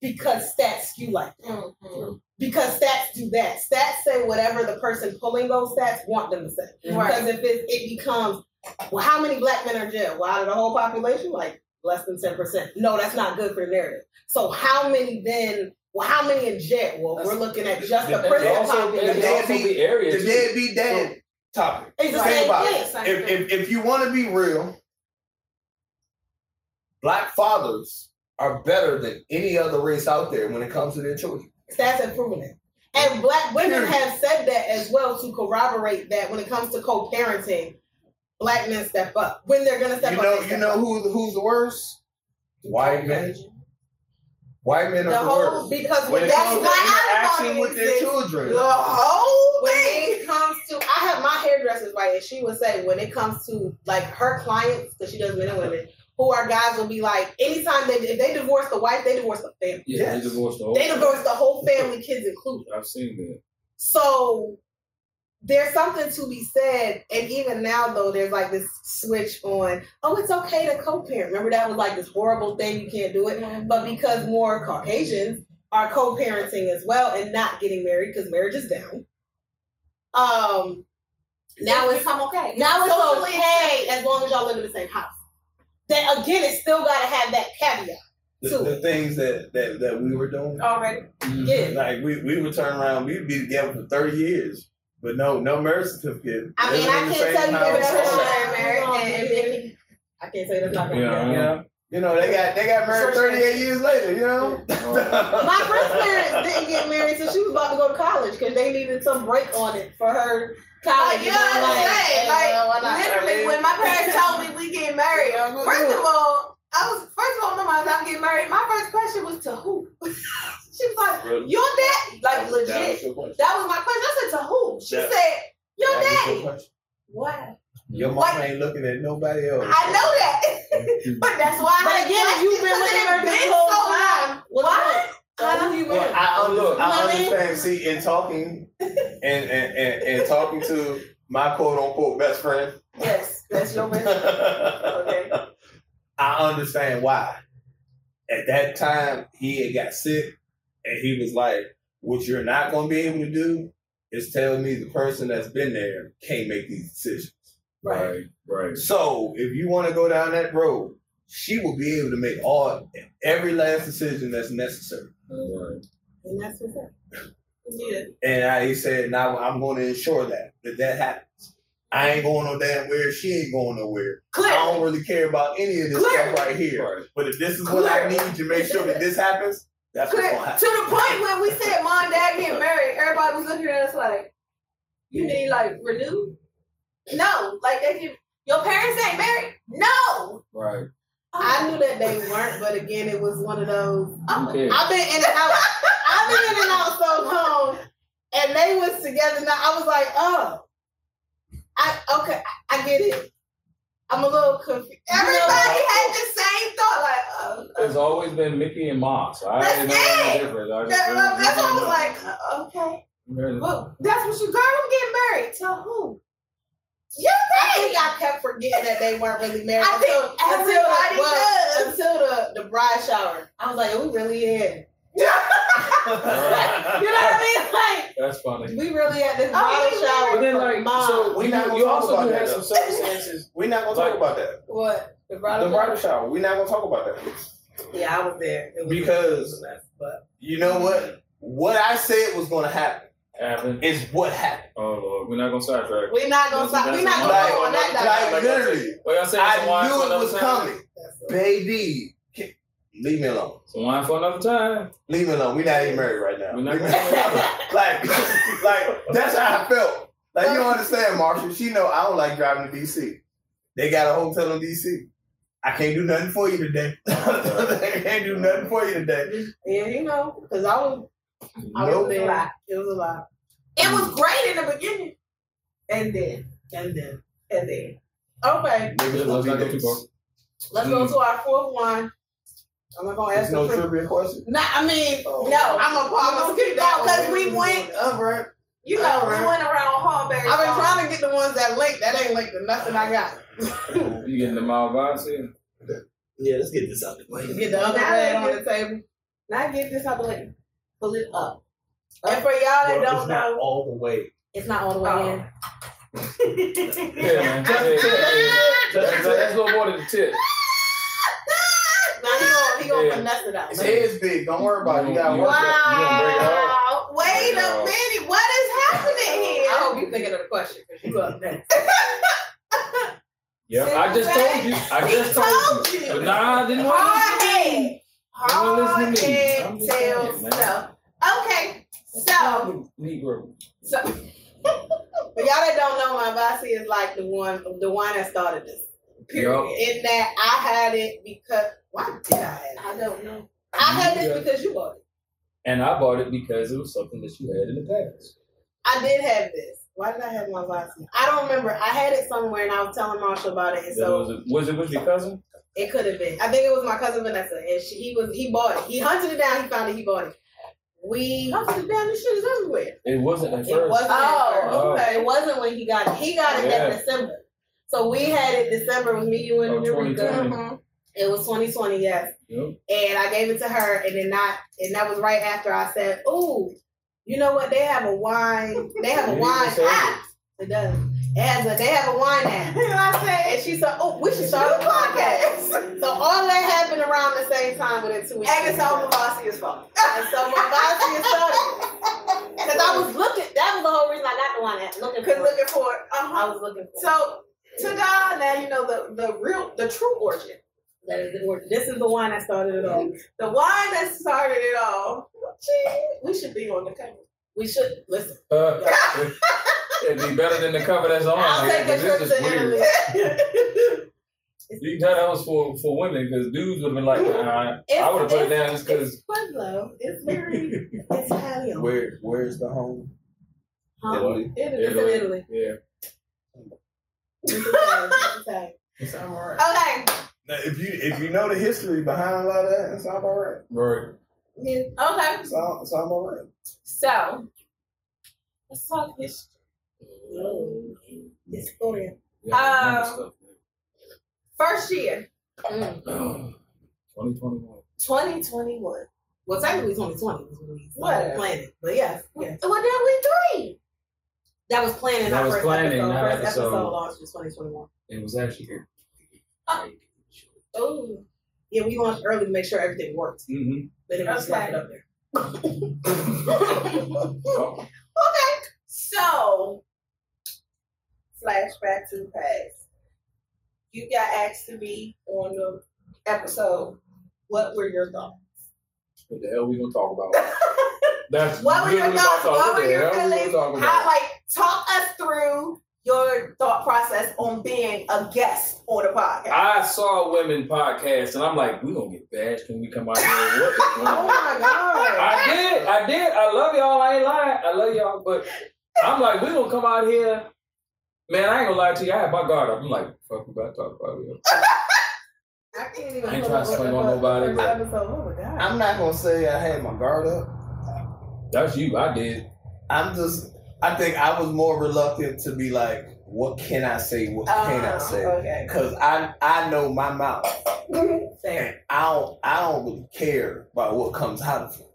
because stats skew like that Mhm. because stats do that. Stats say whatever the person pulling those stats want them to say. Right. Because if it, it becomes, well, how many black men are in jail? Well, out of the whole population, like less than 10%. No, that's not good for the narrative. So how many then, well, how many in jail? Well, we're looking at just the It prison also, population. The also be areas. The deadbeat dad topic. It's the same thing. If, if, if you want to be real, black fathers are better than any other race out there when it comes to their children. Stats have proven it. And black women have said that as well to corroborate that when it comes to co-parenting, black men step up. When they're gonna step You up, know, they you step know up. who who's the worst? White men. White men are the, whole worst. because When when it that's comes to why I interaction don't with their children. The whole when it comes to, I have my hairdresser's right, and she would say when it comes to like her clients, because she does men and women, who are guys will be like, anytime they if they divorce the wife, they divorce the family. Yeah, Yes. they divorced the whole. They divorce the whole family, kids included. I've seen that. So there's something to be said, and even now though, there's like this switch on. Oh, it's okay to co-parent. Remember that was like this horrible thing you can't do it, but because more Caucasians are co-parenting as well and not getting married because marriage is down. Um, now it's become okay. now it's Socially okay as long as y'all live in the same house. Then again, it's still got to have that caveat. The, the things that, that that we were doing. already. Mm-hmm. Yeah. Like we, we would turn around, we'd be together for thirty years, but no no marriage certificate. I mean, Living I in the can't tell you house, that's all not that. married. and- and- I can't say that's not gonna Yeah. Happen. You know, they got they got married thirty eight years later. You know. My first parents didn't get married till she was about to go to college because they needed some break on it for her college. Like, you and I'm understand? hey, Like, well, literally, when my parents told me we get married, uh-huh. first of all, I was first of all, my mom I'm getting married. My first question was to who? she was like, Really? "Your dad?" Like That was legit. your question. That was my question. I said to who? She That- said, "Your That was daddy." What? Your mom What? ain't looking at nobody else. I know that, but that's why. I But had again, questions, you've been because with it her this whole so long. time. What's What? that? You? Well, I, un- look, You I what I mean? understand. See, in talking and, and, and, and talking to my quote unquote best friend, Yes, that's your best. Okay. I understand why. At that time, he had got sick, and he was like, "What you're not going to be able to do is tell me the person that's been there can't make these decisions." Right, right. So, if you want to go down that road, she will be able to make all every last decision that's necessary. right. And that's what's up. Yeah. And I he said, now I'm going to ensure that that that happens. I ain't going no damn where. She ain't going nowhere. Clear. I don't really care about any of this Clear. stuff right here. Right. But if this is what I need to make sure that this happens, that's what's Clear. gonna To the point when we said mom dad getting married, everybody was looking at us like, "You need like renew." No, like they can. Your parents ain't married. No. Right. I knew that they weren't, but again, it was one of those. I've been in and out. I've been in and out so long, and they was together. Now I was like, oh, I okay, I, get it. I'm a little confused. Everybody had the same thought. Like, uh, It's always been Mickey and Moss. I That's ain't know any it. I just that, that's why I was like, uh, okay. Well, that's what you girl. I'm getting married. To who? You I think think? I kept forgetting that they weren't really married I think until, until, the, everybody well, until the, the bride shower. I was like, we really in. you know what I mean? Like, That's funny. We really at this Oh, bridal we shower. But then, like, mom. so We you, not you also about do have though. some circumstances. We're not gonna talk about that. what the bride? The bridal bridal shower? shower. We're not gonna talk about that Yeah, I was there. It was because but you know what? What I said was gonna happen Happened. is what happened. Oh Lord, we're not gonna sidetrack. we're not gonna stop. We're not gonna Like- go on that Like direction. literally, Well, y'all I knew it was time? coming, baby. Leave me alone. Some wine for another time. Leave me alone. We're not even married right now. We're not married. like, like that's how I felt. Like you don't understand, Marshall. She know I don't like driving to DC. They got a hotel in DC. I can't do nothing for you today. I can't do nothing for you today. Yeah, you know, because I was, I Nope. was there. It was a lot. It was mm. great in the beginning, and then, And then, and then. okay, Niggas Let's not go too far. let's go to our fourth one. I'm not gonna ask no the trivia question. Nah, I mean, Oh. no, I'm gonna, I'm gonna No, one 'cause we went- over. You know, we went around Hallberry. I've been Farm. trying to get the ones that link. That ain't linked to nothing I got. You getting the Malvines here? Yeah, let's get this out the way. Get the other Now red on the table. Now get this out the way. Pull it up. And for y'all that Well, don't it's not know, all the way. it's not all the way Oh. in. Yeah, man. Yeah, yeah, yeah. Let's, let's more to the tip. Now he gonna he gonna Yeah. finesse it out. His head's big. Don't worry about it. You gotta You- work it. you it? Wow. Wait Yeah. a minute. What is happening here? I hope you're thinking of the question because you up next. Yep, See I just told you. I He just told told you. you. But nah, I didn't want Hard to head. You Hard listen to me? head I'm just tells no. Okay. So, Negro. so But y'all that don't know, Malvasia is like the one, the one that started this. Yup. In that I had it because why did I have it? I don't know. I had Yeah. this because you bought it. And I bought it because it was something that you had in the past. I did have this. Why did I have Malvasia? I don't remember. I had it somewhere and I was telling Marshall about it, and so was, it, was it with your cousin? it could have been. I think it was my cousin Vanessa, and she, he was he bought it. He hunted it down. He found it. He bought it. We Hunted it down. This shit is everywhere. It wasn't at It wasn't. Oh, at first. okay. It wasn't when he got it. He got it Yeah. that December. So we had it December with me, you, and Oh, Eureka. 2020. Mhm. It was 2020, yes. Yep. And I gave it to her, and then not, and that was right after I said, "Ooh, you know what? They have a wine. They have a You wine app. It does. It a. They have a wine app." And I said, And she said, "Oh, we should start a podcast." So all that happened around the same time within two weeks. and it's all Malvasia's fault. And so Malvasia started. Because I was looking. That was the whole reason I got the wine app. Looking for. looking for it. I Uh-huh. was looking for. So, ta-da, now you know the, the real, the true origin. That is the word. This is the wine that started it all. The wine that started it all. Gee, we should be on the cover. We should listen. Uh, it'd be better than the cover that's on. I'll here, take a but trip this is to weird. Italy. It's You can tell that was for for women because dudes would have been like, nah, I would have put it down just because. It's Pueblo. It's very Italian. Where where's the home? Huh? Italy. Italy. It's in Italy. Yeah. It's Italian. It's Italian. It's all right. Okay. Now, if you if you know the history behind a lot of that, it's all right. Right. Yeah. Okay. So, all it's all all right. So let's talk history. Oh, Historia. Yeah, Um, stuff, First year, Mm. 2021. 2021. Well, technically 2020 was when we Whatever. started planning. But yes, yes. Well, then we three. That was planning. That was first planning, episode. not First episode episode. launched in 2021. It was actually here. Oh. Yeah, we launched early to make sure everything worked. Mm-hmm. But it was just left up there. Okay. So, flashback to the past. You got asked to be on the episode. What were your thoughts? What the hell we gonna talk about? That's What were your thoughts? about What were your the hell we gonna feelings? talk about? How, like, talk us through your thought process on being a guest on the podcast. I saw women podcast and I'm like, we gonna get bashed when we come out here. What is going Oh my god. I did, I did. I love y'all. I ain't lying. I love y'all, but I'm like, we gonna come out here. Man, I ain't gonna lie to you. I had my guard up. I'm like, fuck, we about to talk about it. I can't even I ain't trying to up swing with on nobody, but- episode. Oh. I'm not gonna say I had my guard up. That's you. I did. I'm just I think I was more reluctant to be like, what can I say? What can I Oh, say? Okay. Because I I know my mouth. And I don't I don't really care about what comes out of it.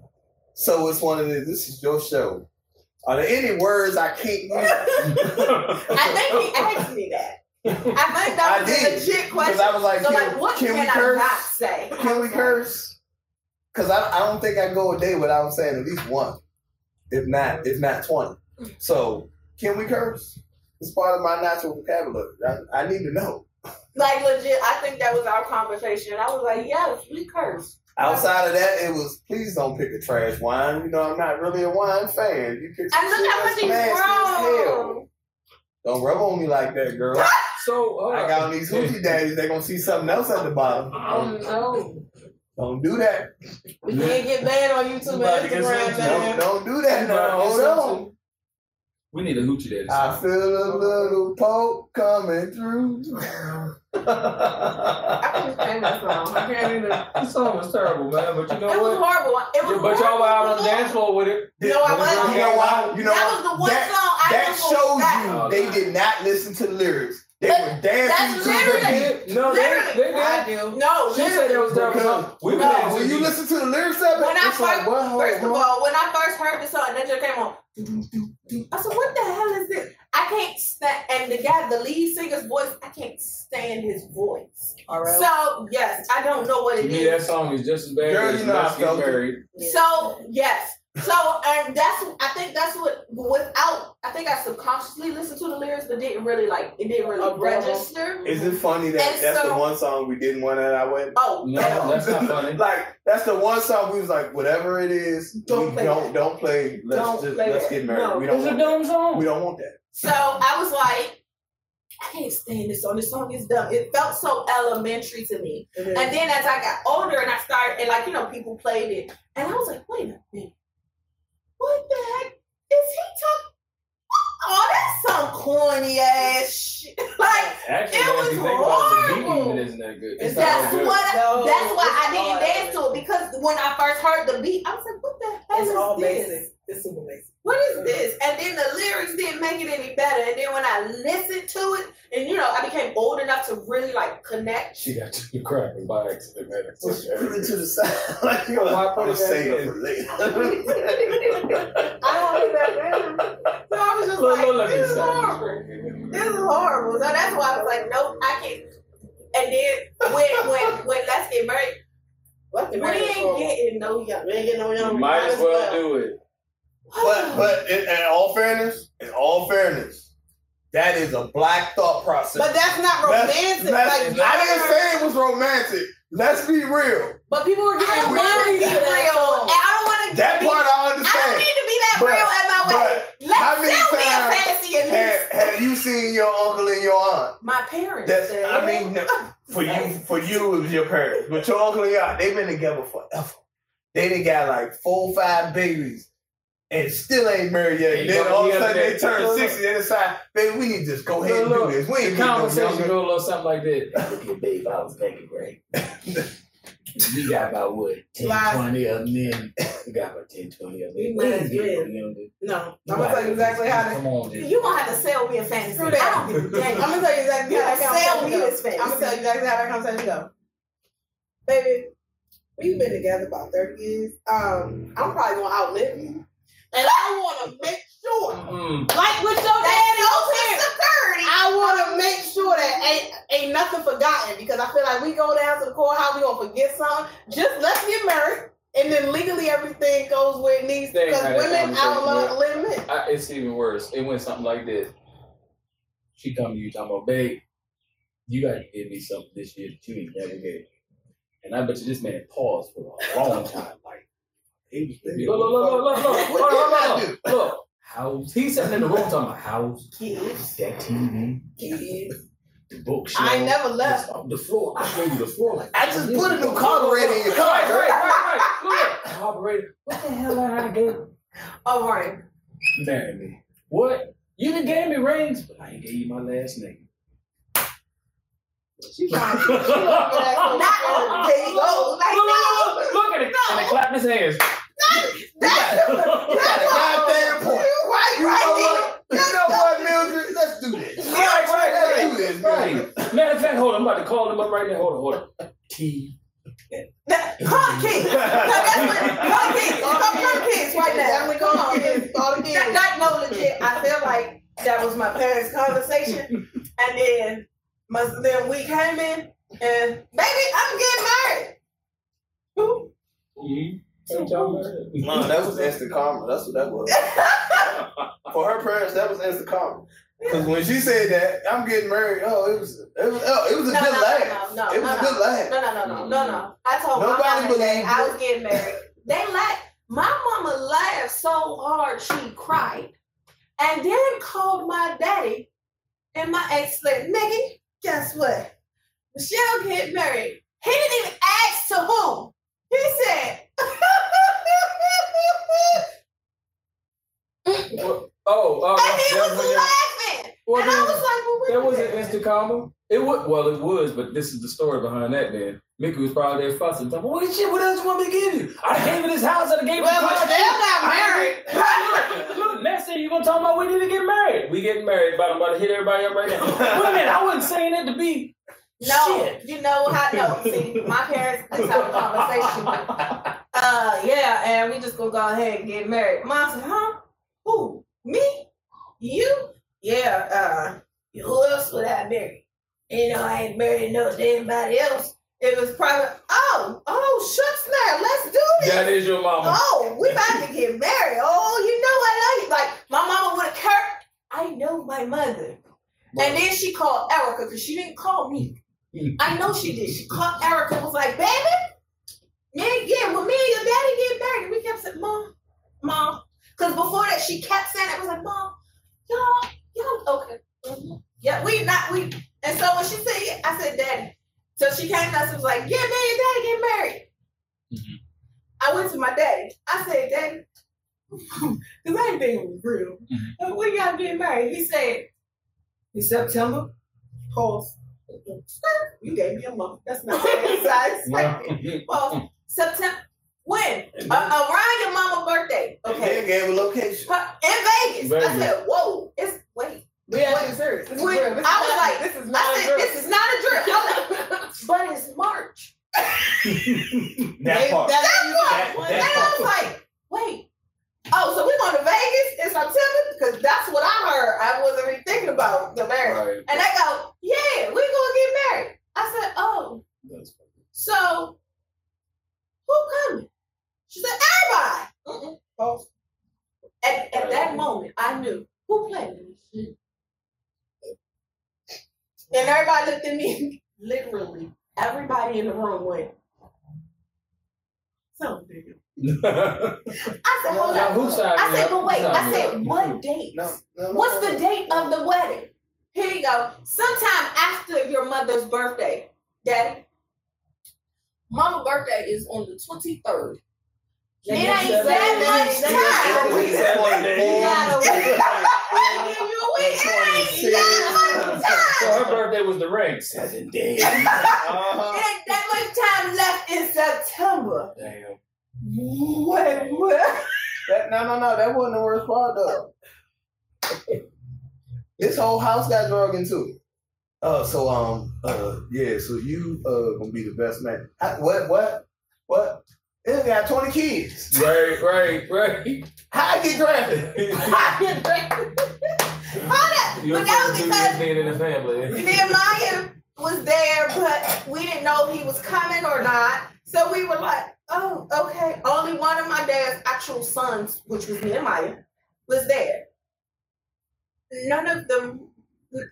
So it's one of the this is your show. Are there any words I can't use? I think he asked me that. I think that I was a legit Because question. I was like, so, can, like, what can can, we I curse? not say? Can we curse? Because I, I don't think I go a day without saying at least one, if not if not twenty. So can we curse? It's part of my natural vocabulary. I, I need to know. Like legit, I think that was our conversation. I was like, yes, we curse. Outside of that, it was please don't pick a trash wine. You know, I'm not really a wine fan. You pick some And look shit at what that's he's nasty as hell. wrong. Don't rub on me like that, girl. So hold I got on these hoochie daddies. They gonna see something else at the bottom. Oh Don't, no. don't do that. We can't get banned on YouTube About to and Instagram, censored. Don't, don't do that now. Hold on. We need a hoochie daddy. I feel a little poke coming through. I can't stand that song. I can't even. That song was terrible, man. But you know It was what? horrible. It was Yeah, but y'all were out on the dance floor with it. No, I wasn't. You know why? You know that what? was the one that, song I that shows gonna you oh, they did not listen to the lyrics. They were dancing that's to literally- the No, they, Literally. they I did. No, She said it was terrible. Because- song. We No, been when you listen to the lyrics of it, When I it's like, first- what? First of all, when I first heard the song, and that just came on. I said, "What the hell is this?" I can't stand, and the guy, the lead singer's voice, I can't stand his voice. Alright. So yes, I don't know what To it me, that is. song is just as bad Girl, as you know I Let's Get felt it. Married. So yes, so and that's I think that's what without I think I subconsciously listened to the lyrics, but didn't really like it didn't really Oh, register. Is it funny that And that's the one song we didn't want at our wedding? Oh No, hell. that's not funny. like that's the one song we was like, whatever it is, Don't play don't don't play. Let's Don't just play let's that. get married. No. we don't It's a want that. dumb song. We don't want that. So I was like, I can't stand this song. This song is dumb. It felt so elementary to me. It is. And then as I got older and I started, and like, you know, people played it, and I was like, wait a minute. What the heck is he talking? Oh, that's some corny ass shit. Like, Actually, It was if you think about it, the beat horrible. even isn't that good. It's It's that's not that good. what No, that's why I didn't all dance to it because when I first heard the beat, I was like, what the hell It's is all this? basic. It's super basic. What is this? And then the lyrics didn't make it any better. And then when I listened to it, and you know, I became old enough to really like connect. She got to crack by accident, man. It's Just such put it to the side. like you Why know, put I'm it back in? later. I don't even So I was just Look, like, look, look, this is horrible. This is horrible. So that's why I was like, nope, I can't. And then when when when let's get married, What the we ain't getting no young. We ain't getting no young. Might as well do it. But but in, in all fairness, in all fairness, that is a black thought process. But that's not romantic. that's- like, I didn't say it was romantic. Let's be real. But people were I getting don't want to married be real. that And. I don't want to That be. part I understand. I don't need to be that But- real at my way. But Let's how many sell me a times fantasy at least. have, have you seen your uncle and your aunt? My parents. That's said, I mean no, for you for you it was your parents. But your uncle and your aunt, they've been together forever. They done got like four, five babies. And still ain't married yet. And then all of a sudden they turn look, look. 60 they decide, baby, we need to just go ahead and Look, do this. We ain't getting no conversation younger. go a little something like that. Look at babe, I was making great. we got about what, 10, Lies. 20 of them. We got about 10, 20 of them You might We as ain't getting well. no I'm gonna tell you exactly how to. Come on, just. You gonna have to sell me a fantasy. Screw I don't give a damn. I'm gonna tell you exactly how that gonna sell conversation me go. this fantasy. I'm gonna tell you exactly how that conversation go. Baby, we've been together about 30 years. Um, I'm probably gonna outlive you. And I wanna make sure, Mm. like with your That's daddy over here, security. I wanna make sure that ain't ain't nothing forgotten because I feel like we go down to the courthouse, we gonna forget something. Just let's get married. And then legally everything goes where it needs They ain't because women conversation outlive men. I, it's even worse. It went something like this. She come to you talking about, babe, you gotta give me something this year that you ain't never gave. And I bet you this man paused for a long time. Like, He was look, look, look, look, look, look, look, look, look, look. House. He's sitting in the room talking about house, Kids, that TV, kids. the bookshelf. I ain't never left. the- The floor. I showed you the floor. Like, I just put a new carburetor in your car. Right, right, right, right. Look, carburetor. What the hell I had to go? All right. Marry me. What? You done gave me rings, but I ain't gave you my last name. She trying to she over Not there you go. Like, no. Look, look at it. And they clap his hands. That's You got a goddamn point. You right, You know right what? You know what, Mildred? Let's do this. Right, right, Let's right. do this, Right. Matter of fact, hold on. I'm about to call him up right now. Hold on, hold on. T. kids. No, that's what, huh, kids. Come, come, kids, right now. Definitely go on. Yes, all That, kids. no, legit. I feel like that was my parents' conversation, and then my then we came in, and baby, I'm getting married. Who? You. Ain't y'all? No, that was instant karma. That's what that was. For her parents, that was instant karma. Because when she said that, I'm getting married. Oh, it was, it was, oh, it was a No, good no, laugh. no, no, it was no, a good laugh. No, no, no, no, no, no. I told Nobody my mama that believed I was getting married. They laughed. My mama laughed so hard she cried, and then called my daddy, and my ex said, "Nigga, guess what? Michelle get married. He didn't even ask to whom. He said." Oh, oh, And he was laughing. Well, and I was like, well, That a wasn't minute. instant karma. It would well, it was, but this is the story behind that. Then Mickey was probably there fussing. Talking, what shit? What else you want me to give you? I gave you this house. I gave you Well, the car. Michelle got married. ain't Look, next thing you gonna talk about we need to get married. We getting married. But I'm about to hit everybody up right now. Wait a minute, I wasn't saying that to be. No, Shit. you know how no. See, my parents let's have a conversation. Uh yeah, and we just gonna go ahead and get married. Mom said, huh? Who? Me? You? Yeah, uh who else would I marry? You know, I ain't married no to anybody else. It was probably oh, oh shucks now, let's do this. That is your mama. Oh, we about to get married. Oh, you know I love you. Like my mama would have cursed. I know my mother. And then she called Erica because she didn't call me. I know she did. She called Erica and was like, baby, yeah, yeah, when me and your daddy get married, and we kept saying, Mom, Mom. Because before that, she kept saying it was like, Mom, y'all, y'all, okay. mhm. Yeah, we not, we. And so when she said, yeah, I said, Daddy. So she came to us and was like, yeah, me your daddy get married. Mhm. I went to my daddy. I said, Daddy, because I ain't being real. Mhm. When y'all get married? He said, in September. Pause. You gave me a month. That's not what I expected. Well, September. When? Uh, around your mama's birthday. Okay. then gave a location. In Vegas. I said, whoa, it's wait. We actually serious. This is When- This I was not- like- this is I not a said, this is not a drip. Like, but it's March. That part. That's That- what And that I was like, wait. Oh, so we're going to Vegas in September? Because that's what I heard. I wasn't even thinking about the marriage. Right. And they go, yeah, we're going to get married. I said, oh, That's so who coming? She said, everybody. Mm-mm. Pause. At, at that moment, I knew who played this shit. And everybody looked at me, literally, everybody in the room went, so nigga. I said, hold Now, on. who signed I said, up? but wait, I said, what date? No, no, no, What's the date of the wedding? Here you go. Sometime after your mother's birthday, Daddy. Mama birthday is on the 23rd. It ain't that much time. It's exactly I give you a week. It ain't that much time. So her birthday was the ring. Seven days. Uh-huh. It ain't that much time left in September. Damn. Wait, what? That, no, no, no. That wasn't the worst part though. this whole house got drug into. Uh, so um, uh, yeah. So you uh gonna be the best man. How, what, what, what? They got twenty kids. Right, right, right. How I get drafted? Hold up. You're But that was because being in the family. Nehemiah was there, but we didn't know if he was coming or not. So we were like, oh, okay. Only one of my dad's actual sons, which was Nehemiah, was there. None of them,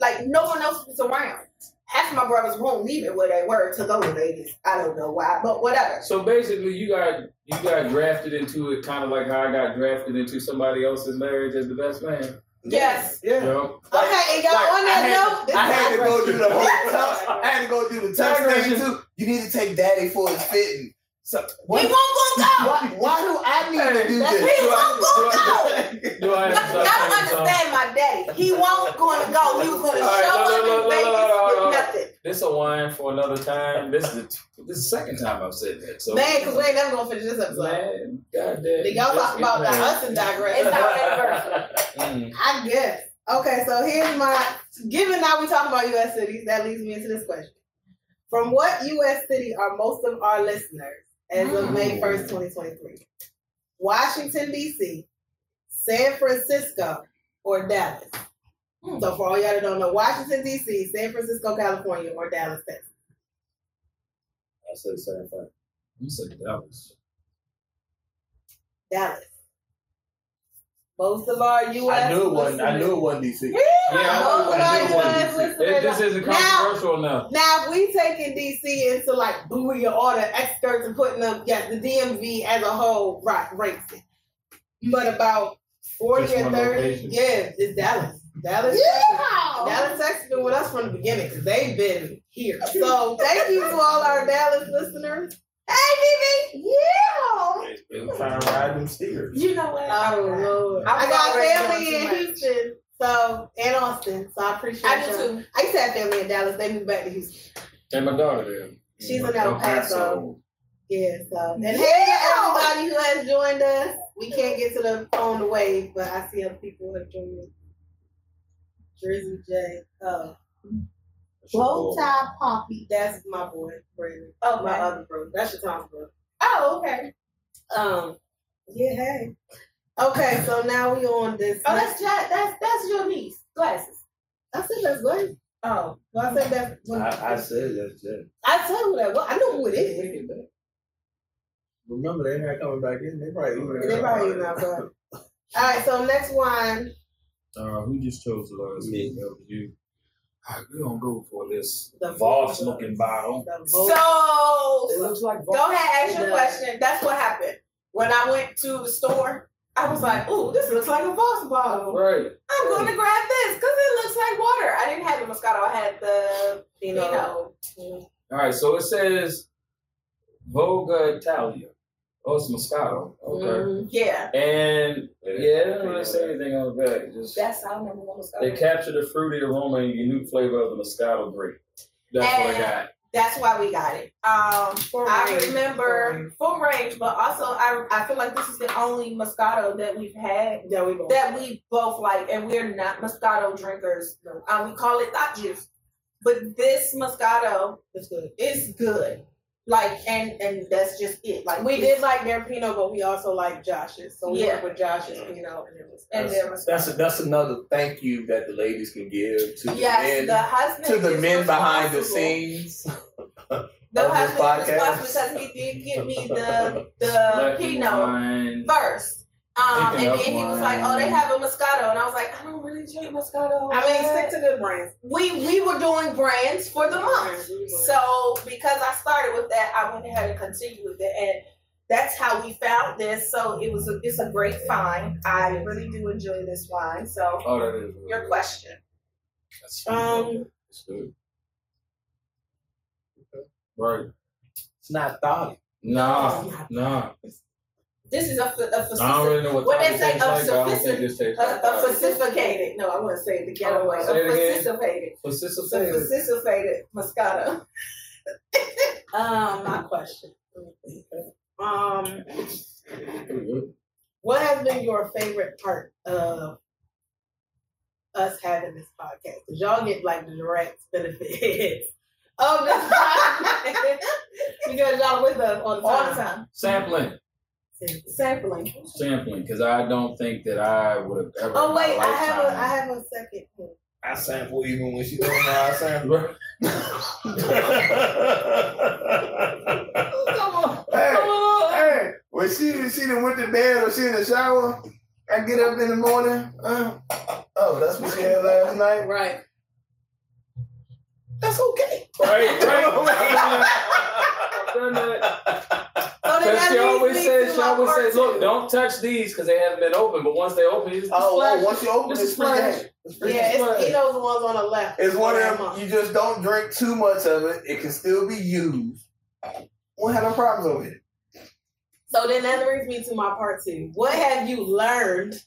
like, no one else was around. Half of my brothers won't leave it where they were to go to Vegas. I don't know why, but whatever. So basically, you got you got drafted into it, kind of like how I got drafted into somebody else's marriage as the best man. Yes. You Yeah. know? Okay, and y'all Like, on I that had- note, this I had to go do the whole I had to go do the tux Digression. thing too. You need to take daddy for his fitting. So He what, won't go go. why, why do I need to do That's this? he won't go go. Do I No, have to I don't singing songs? understand my daddy. He won't going to go. He was going to show look, up look, in look, Vegas with look. nothing. This is a wine for another time. This is the, this is the second time I've said that. So Man, because we ain't never gonna finish this episode. man, goddamn. Then y'all talk about the us and digress. It's our anniversary. Mm. I guess. Okay, so here's my given now we talk about US cities, that leads me into this question. From what US city are most of our listeners as of May 1st, 2023? Washington, DC, San Francisco, or Dallas? Hmm. So for all y'all that don't know, Washington, DC, San Francisco, California, or Dallas, Texas. I said the same thing. You said Dallas. Dallas. Most of our US I knew it wasn't. I knew it wasn't DC. Yeah, Most of I our know, I know what US listeners said. This isn't Now- controversial enough. Now, if we taking DC into like buoy all the experts and putting them, yes, the DMV as a whole right, rates it. But about 40 Just or 30, location. yeah, it's Dallas. Dallas, Texas. Dallas, Texas been with us from the beginning because they've been here. So thank you to all our Dallas listeners. Hey, BB. Yeah. Been trying to ride them steers. You know what? Oh, Lord. I'm I got family in. Houston, so and Austin. So I appreciate I do too. I used to have family in Dallas. They moved back to Houston. And my daughter there. She's My in El Paso. Yeah, so and hey everybody who has joined us. We can't get to the phone to wave, but I see other people have joined us. Drizzy J. Oh. Bow tie poppy. That's my boy, Brandon. Okay. My other bro. That's your Tom's bro. Oh, okay. Um yeah, hey. Okay, so now we on this. Oh, that's Jack. That's that's your niece. Glasses. I said that's good. Oh, Well, I said that. I, I said that's it. I said who that was. I know who it is. Remember, they're not coming back in. They probably They probably not, but. All right, so next one. Uh, who just chose the last Me. That was you. All right, we're gonna go for this The Voss looking bottle. The It so looks like Voss. go ahead, ask your question. That's what happened when I went to the store. I was like, "Ooh, this looks like a Voss bottle. Right. I'm going to grab this because it looks like water." I didn't have the Moscato. I had the You know. Pinot. All right, so it says Voga Italia. Oh, it's Moscato. Okay. Mhm. Yeah, And yeah, they don't really say anything on the back. Just that's how I remember what Moscato. they capture the fruity aroma and unique flavor of the Moscato grape. That's what I got. That's why we got it. Um, Full I range, remember full range. full range, but also I I feel like this is the only Moscato that we've had Yeah, we both. that we both like, and we're not Moscato drinkers. Um, we call it thought juice, but this Moscato is good. It's good. Like, and and that's just it. Like We did like their Pinot, but we also like Josh's. So we Yeah. went with Josh's Pinot, and it was. and their Moscato. That's that's another thank you that the ladies can give to the yes, men the husband to the men behind the scenes. The husband is podcast. responsible because he did give me the the Black Pinot. wine. first. Um, and then he was like, "Oh, they have a Moscato," and I was like, "I don't really drink Moscato." I mean, stick to good brands. we we were doing brands for the month, so because I started with that, I went ahead and continued with it, and that's how we found this. So it was a, it's a great find. I really do enjoy this wine. So Oh, that is. really your good. question. That's Um, It's good. Right. It's not thought. Nah, nah. This is a, a, a I don't really know what, What they say, tastes a but I don't think sophistic- this tastes a, like a sophisticated. No, I want to say it the ghetto way. A Say it again. sophisticated, Participated. sophisticated Moscato. Um, my question. Um, what has been your favorite part of us having this podcast? Cause y'all get like the direct benefits of this podcast because y'all with us all the All time. the time. Sampling, Sampling. sampling, because I don't think that I would have ever. Oh wait, I have a I have a second. one. I sample even when she don't know I sample. Come on. Hey, hey, when she she done went to bed or she in the shower, I get up in the morning. Uh, oh, that's what she had last night. Right. That's okay. Right, right. I've done that. So then Because she always says, she always says, look, don't touch these because they haven't been open. But once they open, it's just oh, oh, splash. oh, once you open Just it's free splash. It's Yeah, game. it's, he knows the ones on the left. It's one of them. You just don't drink too much of it. It can still be used. Won't have no problems with it. So then that brings me to my part two. What have you learned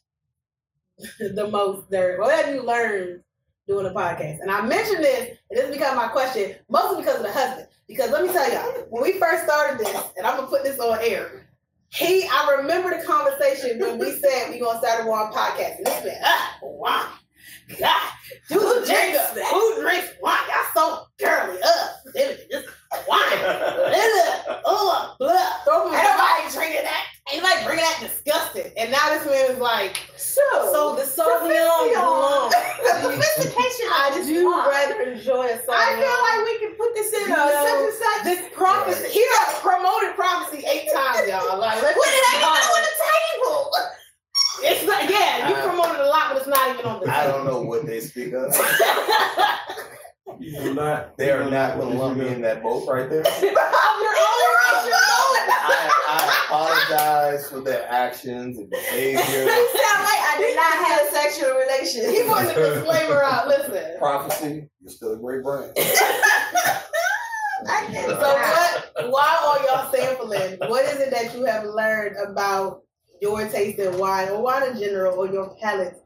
the most, Derek? What have you learned doing a podcast? And I mentioned this, and this is become my question, mostly because of the husband. Because let me tell y'all, when we first started this, and I'm gonna put this on air, he, I remember the conversation when we said we gonna start a one podcast, and this man, ah, wine, God, the jingle, who drinks? Wine? Y'all so girly, uh, this wine, blah, blah, blah. Throw me Ain't nobody drinking that. Ain't like bringing that disgusting. And now this man is like, So, so the Sauvignon Blanc. the sophistication I of do wine. rather enjoy a Sauvignon. I feel like we can put this in uh, You a know, such and such. this prophecy. He done promoted prophecy eight times, y'all. Like, let's Put it be ain't even on the table. It's not. Yeah, you promoted a lot, but it's not even on the. I don't know what they speak of. You will not. They are not going to lump me in that boat right there. I, I apologize for their actions and behavior. You sound like I did not have a sexual relations. He put the disclaimer out. Listen. Prophecy, you're still a great brand. I get So what? While on y'all sampling, what is it that you have learned about your taste in wine or wine in general or your palate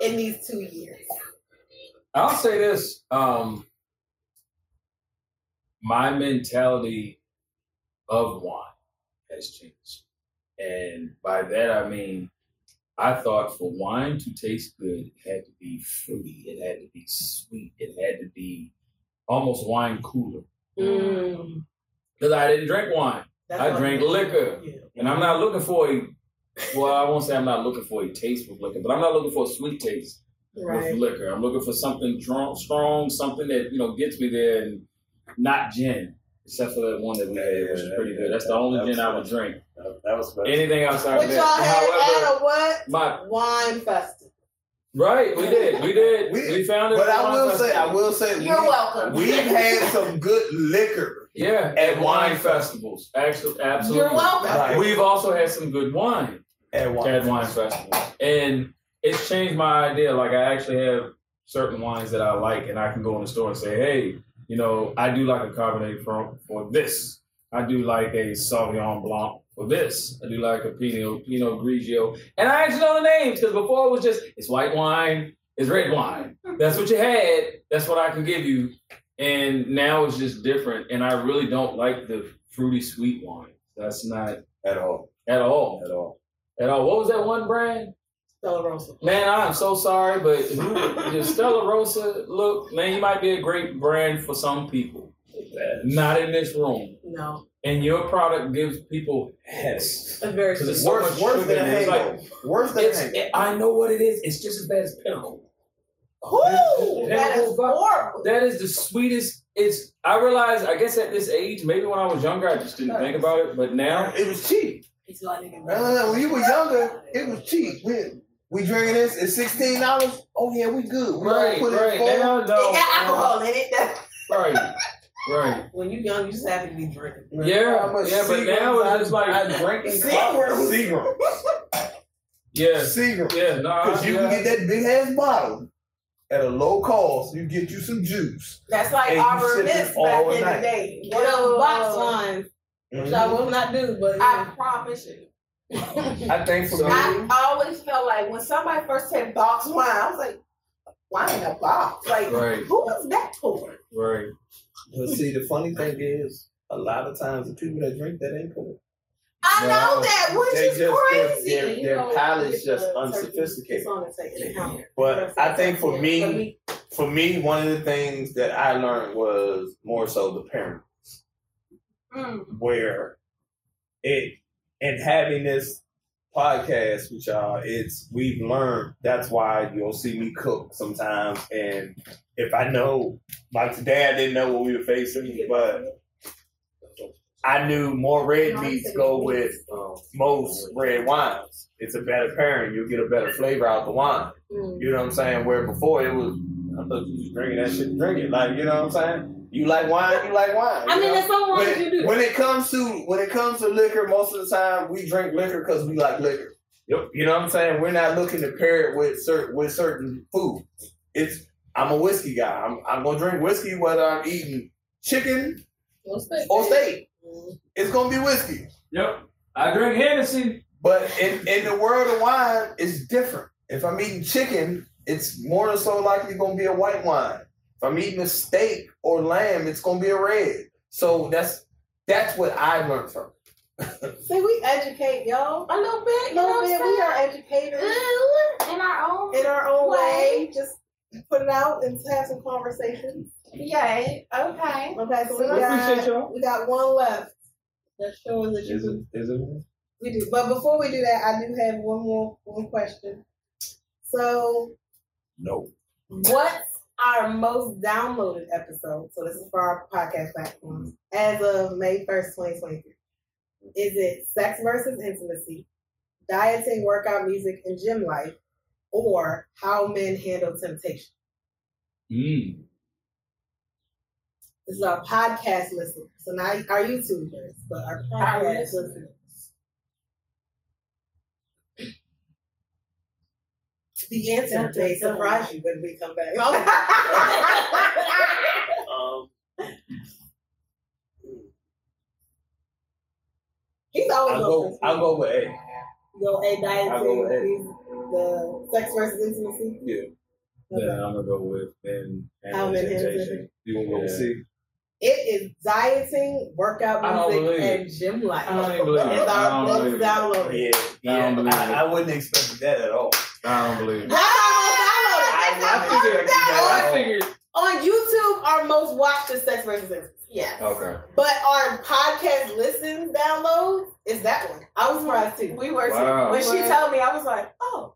in these two years? I'll say this. Um, my mentality of wine has changed. And by that I mean I thought for wine to taste good, it had to be fruity, it had to be sweet, it had to be almost wine cooler. Mm, Because I didn't drink wine. that's I drink liquor. Yeah. And I'm not looking for a well, I won't say I'm not looking for a taste with liquor, but I'm not looking for a sweet taste Right. with liquor. I'm looking for something strong, strong, something that you know gets me there, and not gin, except for that one that we had, which is pretty good. That's the only gin I would drink. That, that was better. Anything outside What of y'all that, had however, at a what? my Wine festival. right, we did, we did, We- we, found it. But I Wine will say, I will say, You're we, welcome. we've had some good liquor. yeah, at wine festivals, actually, absolutely. You're welcome. Right. We've also had some good wine. At one. at wine festival, and it's changed my idea. Like I actually have certain wines that I like, and I can go in the store and say, "Hey, you know, I do like a Cabernet for for this. I do like a Sauvignon Blanc for this. I do like a Pinot Pinot Grigio." And I actually know the names because before it was just it's white wine, it's red wine. That's what you had. That's what I can give you. And now it's just different, and I really don't like the fruity sweet wine. That's not At all. at all At all. at all. What was that one brand? Stella Rosa. Man, I'm so sorry, but who, the Stella Rosa, look, man, you might be a great brand for some people. Not in this room. No. And your product gives people hess. A very Because it's so Worse, much worse than. It's like, worse than it's, it- I know what it is. It's just as bad as Pinnacle. Ooh, that is Pinnacle horrible. That is the sweetest. It's. I realize. I guess at this age, maybe when I was younger, I just didn't think about it. But now, it was cheap. It's like nigga. Uh, when you were younger, it was cheap. We, we drinking this at sixteen dollars. Oh yeah, we good. We right, put right it forward. now, no, It got alcohol in it. right. Right. When you young, you just have to be drinking. Yeah, How yeah, but now I- it's just like I drink in Seagrams. Seagram. yeah, Seagram. yeah, no, Because you yeah. can get that big ass bottle at a low cost. You get you some juice. That's like And you Arbor sip it Mist back in the day. Get those box wines, mm-hmm. which. I will not do, but I promise you. I think for So- me, I always felt like when somebody first said box wine, I was like, wine in a box? Like, Right. who is that for? right. But see, the funny thing is, a lot of times the people that drink that ain't poor. I know that, which They is just- crazy. Their, You their know, palate's just unsophisticated. It's on the second account. But I think for me, for me, one of the things that I learned was more so the parents, Mm. where it and having this podcast with y'all, it's we've learned. That's why you'll see me cook sometimes, and if I know, like today, I didn't know what we were facing, but I knew more red meats go with um, most red wines. It's a better pairing. You'll get a better flavor out the wine. Mm. You know what I'm saying? Where before it was, I thought you was drinking that shit, drinking. Like, you know what I'm saying? You like wine, you like wine. I mean, know? there's some wines when, you do. when it comes to when it comes to liquor, most of the time we drink liquor because we like liquor. Yep. You know what I'm saying? We're not looking to pair it with certain with certain food. It's I'm a whiskey guy. I'm I'm gonna drink whiskey whether I'm eating chicken Well, steak. or steak. Mm. It's gonna be whiskey. Yep. I drink Hennessy. But in, in the world of wine, it's different. If I'm eating chicken, it's more than so likely going to be a white wine. If I'm eating a steak or lamb, it's going to be a red. So that's that's what I learned from. See, we educate y'all. A little bit, A you know little bit. We are educators Ooh, in our own in our own way. way. Just put it out and have some conversations. Yay. Okay. Okay, so we I got y'all. we got one left. That's showing that you Is do. it? Is it? We do. But before we do that, I do have one more one question. So No. what's our most downloaded episode? So this is for our podcast platforms as of May first, twenty twenty three. Is it sex versus intimacy, dieting, workout music, and gym life, or how men handle temptation? Mm. This is our podcast listeners. So not our YouTubers, but our podcast listeners. The answer may surprise you when we come back. Um, He's always I'll go. I'll go with A. Go A dieting, I'll go with A. the sex versus intimacy. Yeah. Then I'm gonna go with then How men temptation. You want to go with Yeah. C? It is dieting, workout music, and gym life. I don't believe it. It's I our don't most believe it. Yeah. I don't believe I, it. I wouldn't expect that at all. I don't believe it. That's our I- downloaded. I figured That's that our I figured. On YouTube, our most watched is sex versus intimacy. Yes. Okay. But our podcast listen download is that one. I was surprised too. We were Wow. when she told me, I was like, oh,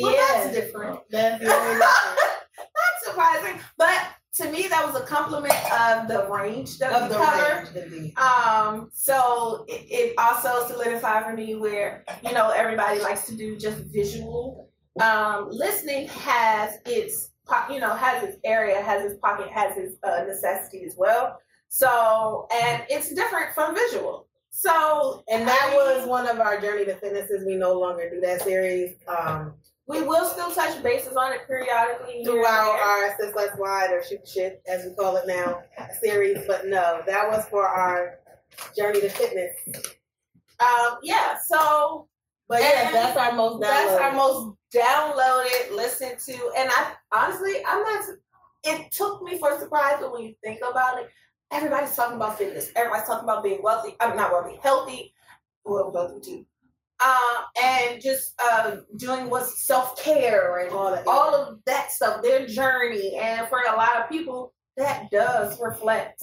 well, yeah, that's different. That's different. That's surprising. But to me, that was a compliment of the range that of we the covered. Um, so it, it also solidified for me where, you know, everybody likes to do just visual. Um, listening has its, you know, has its area, has its pocket, has its uh, necessity as well. So, and it's different from visual. So, And that I- was one of our journey to fitnesses. We no longer do that series um, we will still touch bases on it periodically. throughout our Sis Let's Wide or Shoot Shit, as we call it now, series. But no, that was for our journey to fitness. Um, yeah, so But yeah, that's our most that's our most downloaded, listened to, and I honestly, I'm not. It took me for a surprise, but when you think about it, everybody's talking about fitness. Everybody's talking about being wealthy. I'm not wealthy, healthy. Well, wealthy too. Uh, and just uh, doing what's self care and all that. all of that stuff, their journey, and for a lot of people, that does reflect.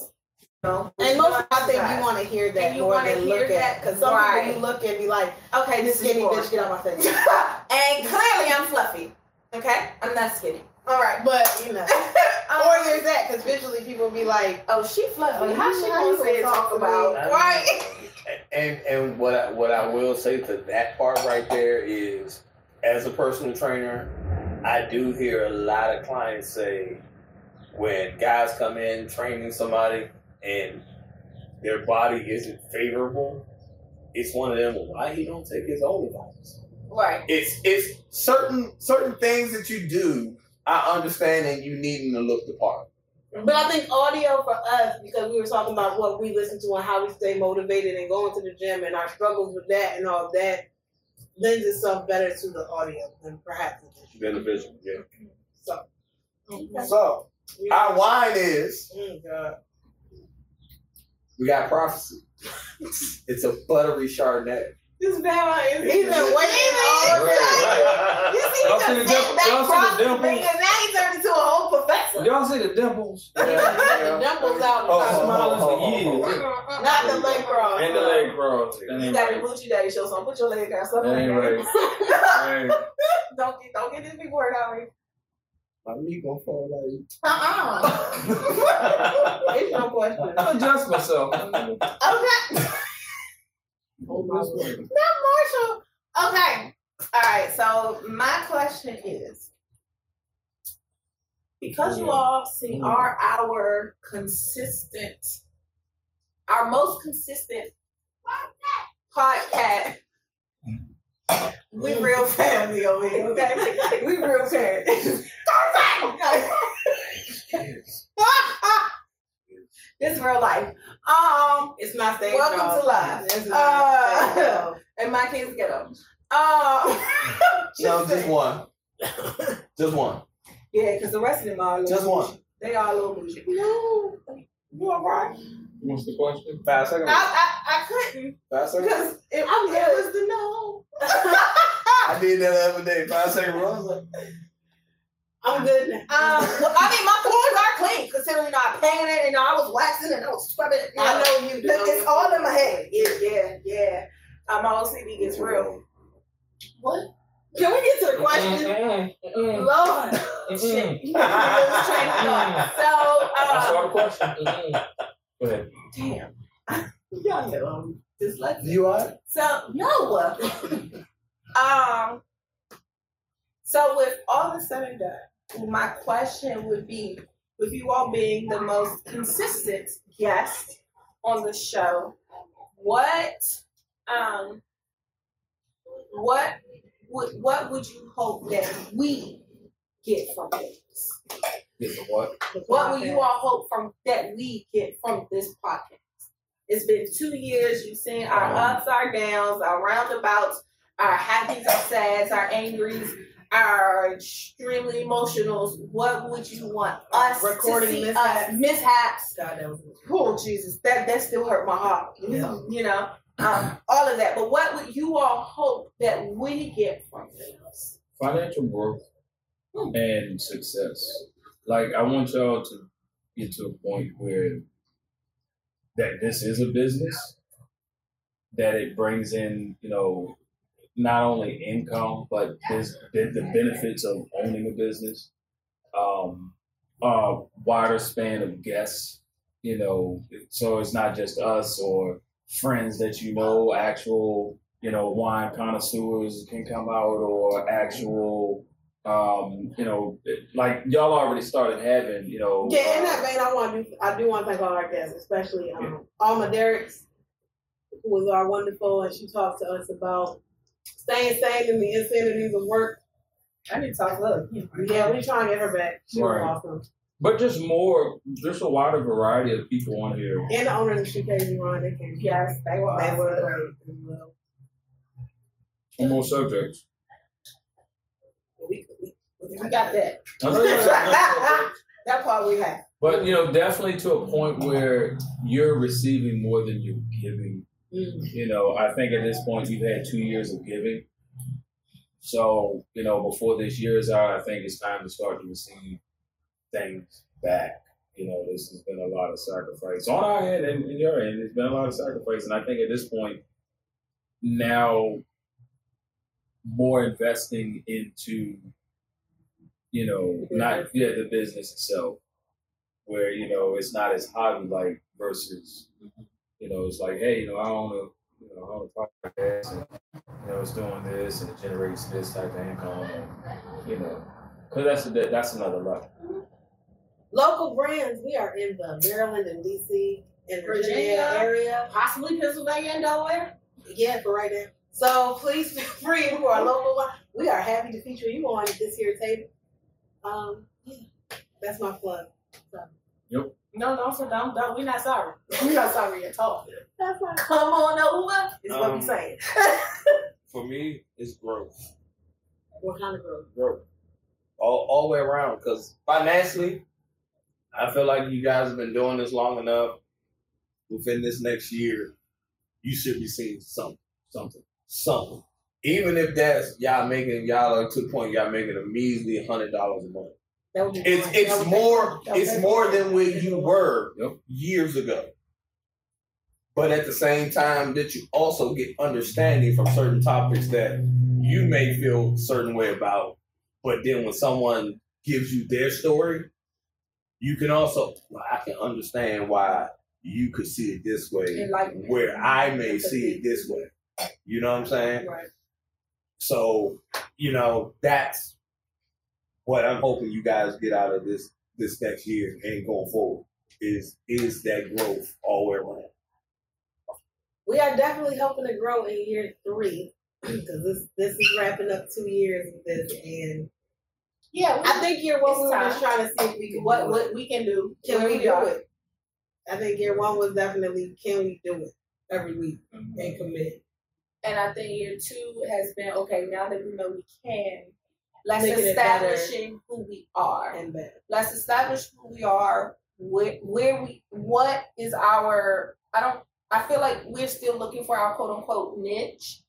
You know, And most of I think exercise. you want to hear that And you more than look that, at because some right. people you look and be like, okay, "This this is skinny more. bitch, get out my face." and clearly I'm fluffy. Okay, I'm not skinny. All right, but you know, Um, or there's that because visually people be like, oh, she fluffy. Oh, How she how gonna say gonna talk talk about to me? right? And and what I, what I will say to that part right there is, as a personal trainer, I do hear a lot of clients say, when guys come in training somebody, and their body isn't favorable, it's one of them. Well, why he don't take his OnlyFans? Right. It's it's certain certain things that you do. I understand, and you needing to look the part. But I think audio for us, because we were talking about what we listen to and how we stay motivated and going to the gym and our struggles with that and all that, lends itself better to the audio than perhaps the visual. Than the visual, yeah. So, So our wine is mm, God. We got prophecy. It's a buttery Chardonnay. This man is he's been waiting all day. You see, Y'all see the sat dimple- back y'all see the dimples? fingers, now he turned into a whole professor. Y'all see the dimples? the dimples out. Oh, the oh, Smiling oh, for oh, oh, years. Oh, oh, oh. Not the leg cross. And the leg cross. You got a right. Gucci Daddy show, so put your leg down. Stuff like ain't right. don't get don't get this big word out of me. My knee gonna fall like Uh-uh. It's no question. I'll adjust myself. okay. Oh, my word. Not Marshall. Okay. All right. So my question is, because you all see mm-hmm. are our consistent, our most consistent podcast. We real family over here, okay? We real family. This is real life. Um, It's my stage Welcome dog. to life. It's not Uh, and my kids get them. Um, no, just one. Just one. Yeah, because the rest of them are Just one. They all over. little bougie. No, you all right? What's the question? Five seconds. I, I, I couldn't Five seconds. because it, it was the no. I did that the other day. Five second run. I was like, I'm good now. Um, well, I mean, my clothes are clean considering I painted and I was waxing and I was scrubbing. it. I know you do. Look, it's all in my head. Yeah, yeah, yeah. Um, my OCD gets real. What? Can we get to the question? Lord, shit. You know, this train of thought. So, I uh, saw the question. Go ahead. damn. Y'all know I'm dyslexic. you alright? So no. um. So with all this said and done, my question would be, with you all being the most consistent guest on the show, what um what would what would you hope that we get from this? Get the what? What would you all hope from that we get from this podcast? It's been two years. You've seen our ups, our downs, our roundabouts, our happies, our sads, our angries, our extremely emotionals. What would you want us Recording to see mishaps. us mishaps? God, that was Oh Jesus, that that still hurt my heart. Yeah. You know, um, all of that. But what would you all hope that we get from this? Financial growth and success. Like I want y'all to get to a point where that this is a business, that it brings in, you know, not only income but this, the, the benefits of owning a business. Um, uh, wider span of guests, you know, so it's not just us or friends that you know, actual, you know, wine connoisseurs can come out or actual um, you know, like y'all already started having, you know, Yeah, in uh, that vein, I want to do. I do want to thank all our guests, especially um, Alma Derricks, who was our wonderful, and she talked to us about staying sane in the insanities of work. I need to talk love. Yeah, we're trying to get her back. She was Right. awesome. but just more, just a wider variety of people on here. And the owner of Crazy Run, they came. Yes, they were They awesome. were well. Two more subjects. We, we, We got that. but That part we have. But you know, definitely to a point where you're receiving more than you're giving. mm, You know, I think at this point you've had two years of giving. So, you know, before this year is out, I think it's time to start to receive things back. You know, this has been a lot of sacrifice on our end and in your end. It's been a lot of sacrifice, and I think at this point now more investing into, you know, not yeah the business itself, where you know it's not as hobby like versus, you know, it's like hey, you know, I own a you know I own a podcast and you know it's doing this and it generates this type of income, and you know, because that's a, that's another level. Local brands, we are in the Maryland and DC in Virginia, Virginia. area. Possibly Pennsylvania and Delaware. Yeah, for right now. So please feel free who are local. one- We are happy to feature you on this here table. Um, yeah, that's my plug. No, don't so don't don't. We're not sorry. We're not sorry at all. That's my Come on over. Is what Um, we saying. For me, it's growth. what kind of growth? growth all, all the way around. Because financially, I feel like you guys have been doing this long enough. Within this next year, you should be seeing something, something, something. Even if that's y'all making y'all are to the point y'all making a measly hundred dollars a month. That would be It's fine. It's more take- it's more than where you were Yep. years ago. But at the same time, that you also get understanding from certain topics that you may feel a certain way about. But then when someone gives you their story, you can also well, I can understand why you could see it this way, Enlightenment. where I may see it this way. You know what I'm saying? Right. So, you know, that's what I'm hoping you guys get out of this this next year and going forward is is that growth all the way around. We are definitely hoping to grow in year three because this this is wrapping up two years of this, and Yeah. We, I think year one It's we were just trying to see if we could what what we can do. Can where we do are. it? I think year one was definitely can we do it every week and commit. And I think year two has been okay. Now that we know we can, let's Making establishing who we are. and better. let's establish who we are where, where we what is our i don't i feel like we're still looking for our quote unquote niche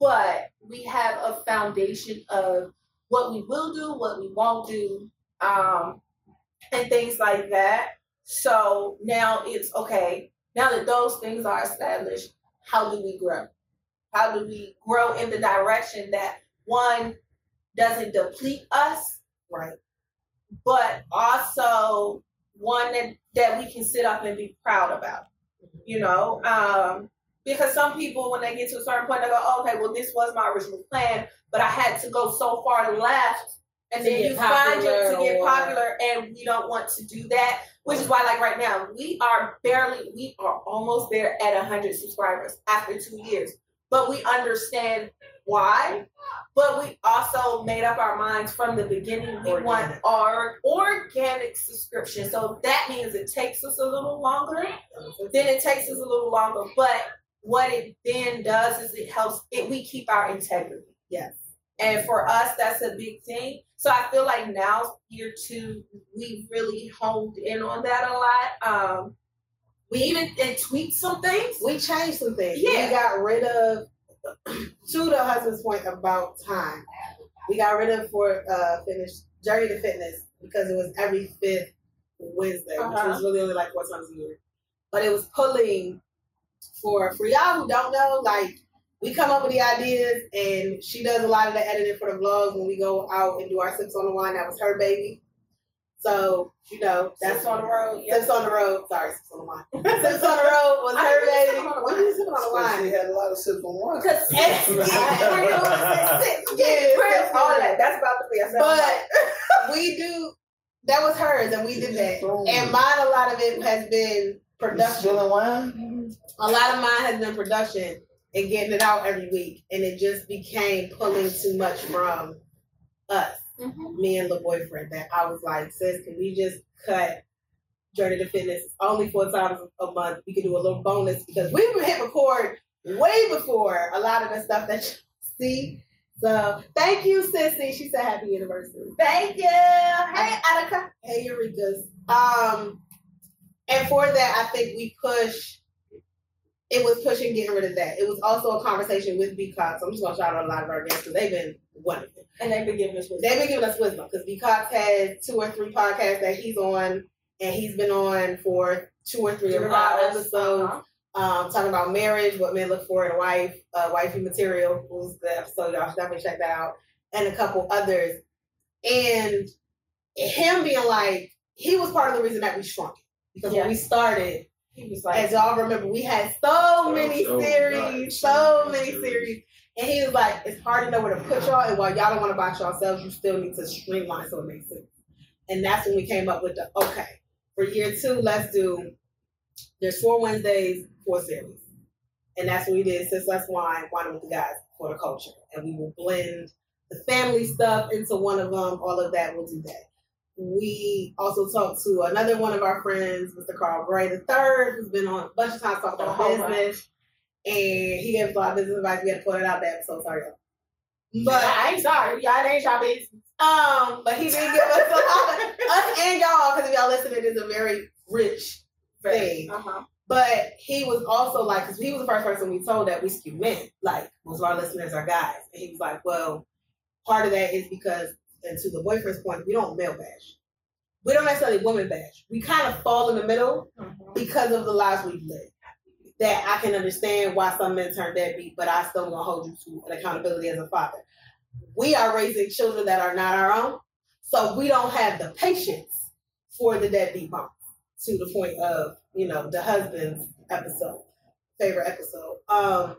but we have a foundation of what we will do what we won't do um and things like that so now it's okay now that those things are established how do we grow how do we grow in the direction that one doesn't deplete us Right. but also one that, that we can sit up and be proud about. You know, um, because some people when they get to a certain point they go, oh, okay, well this was my original plan, but I had to go so far left, and then you find it to get popular, and we don't want to do that. Which is why, like right now, we are barely, we are almost there at hundred subscribers after two years. But we understand why. But we also made up our minds from the beginning. We want our organic subscription. So that means it takes us a little longer. Then it takes us a little longer. But what it then does is it helps it we keep our integrity. Yes. And for us, that's a big thing. So I feel like now year two, we really honed in on that a lot. Um, we even tweaked some things. We changed some things. Yeah. We got rid of to the husband's point about time. We got rid of for uh finish Journey to Fitness because it was every fifth Wednesday, which Uh-huh. was really only like four times a year. But it was pulling for for y'all who don't know, like we come up with the ideas and she does a lot of the editing for the vlogs when we go out and do our sips on the wine. That was her baby. So, you know, that's That's on the road. Yeah. Sips on the road. Sorry, Sips on the wine. Sips on the road was I her baby. sip on What wine. you sip on the wine? She had a lot of sips on wine. Because Yeah, all that. That's about the thing. But we do. That was hers, and we did that. And mine, a lot of it has been production. Wine? A lot of mine has been production and getting it out every week, and it just became pulling too much from us, Mhm. me and the boyfriend. That I was like, sis, can we just cut Journey to Fitness only four times a month? We could do a little bonus because we hit record way before a lot of the stuff that you see. So thank you, Sissy. She said happy anniversary. Thank you. Hey, Attica. Hey, Eureka's. Um, and for that, I think we push. It was pushing getting rid of that. It was also a conversation with B Cox. I'm just gonna shout out a lot of our guests because they've been wonderful. And they've been giving us wisdom. They've been giving us wisdom because B Cox had two or three podcasts that he's on, and he's been on for two or three of our episodes Uh-huh. um, talking about marriage, what men look for in a wife, uh, wifey material was the episode. Y'all should definitely check that out, and a couple others. And him being like, he was part of the reason that we shrunk because when we started, He was like, as y'all remember, we had so many so series, so many series. And he was like, it's hard to know where to put y'all, and while y'all don't want to box yourselves, you still need to streamline so it makes sense. And that's when we came up with the okay, for year two, let's do there's four Wednesdays, four series. And that's what we did. Since Let's Wine, Wine with the Guys for the culture. And we will blend the family stuff into one of them. All of that, we'll do that. We also talked to another one of our friends, Mr. Carl Gray the third, who's been on a bunch of times talking about Oh, business. And he gave us a lot of business advice. We had to put it out that So Sorry, y'all. But I ain't sorry. Y'all ain't y'all business. Um, but he did give us a lot of us and y'all, because if y'all listening, it's a very rich thing. Uh-huh. But he was also like, because he was the first person we told that we skew men. Like most of our listeners are guys, and he was like, well, part of that is because, and to the boyfriend's point, we don't male bash. We don't necessarily woman bash. We kind of fall in the middle because of the lives we've lived. That I can understand why some men turn deadbeat, but I still gonna hold you to an accountability as a father. We are raising children that are not our own, so we don't have the patience for the deadbeat moms. To the point of you know the husband's episode, favorite episode. Um,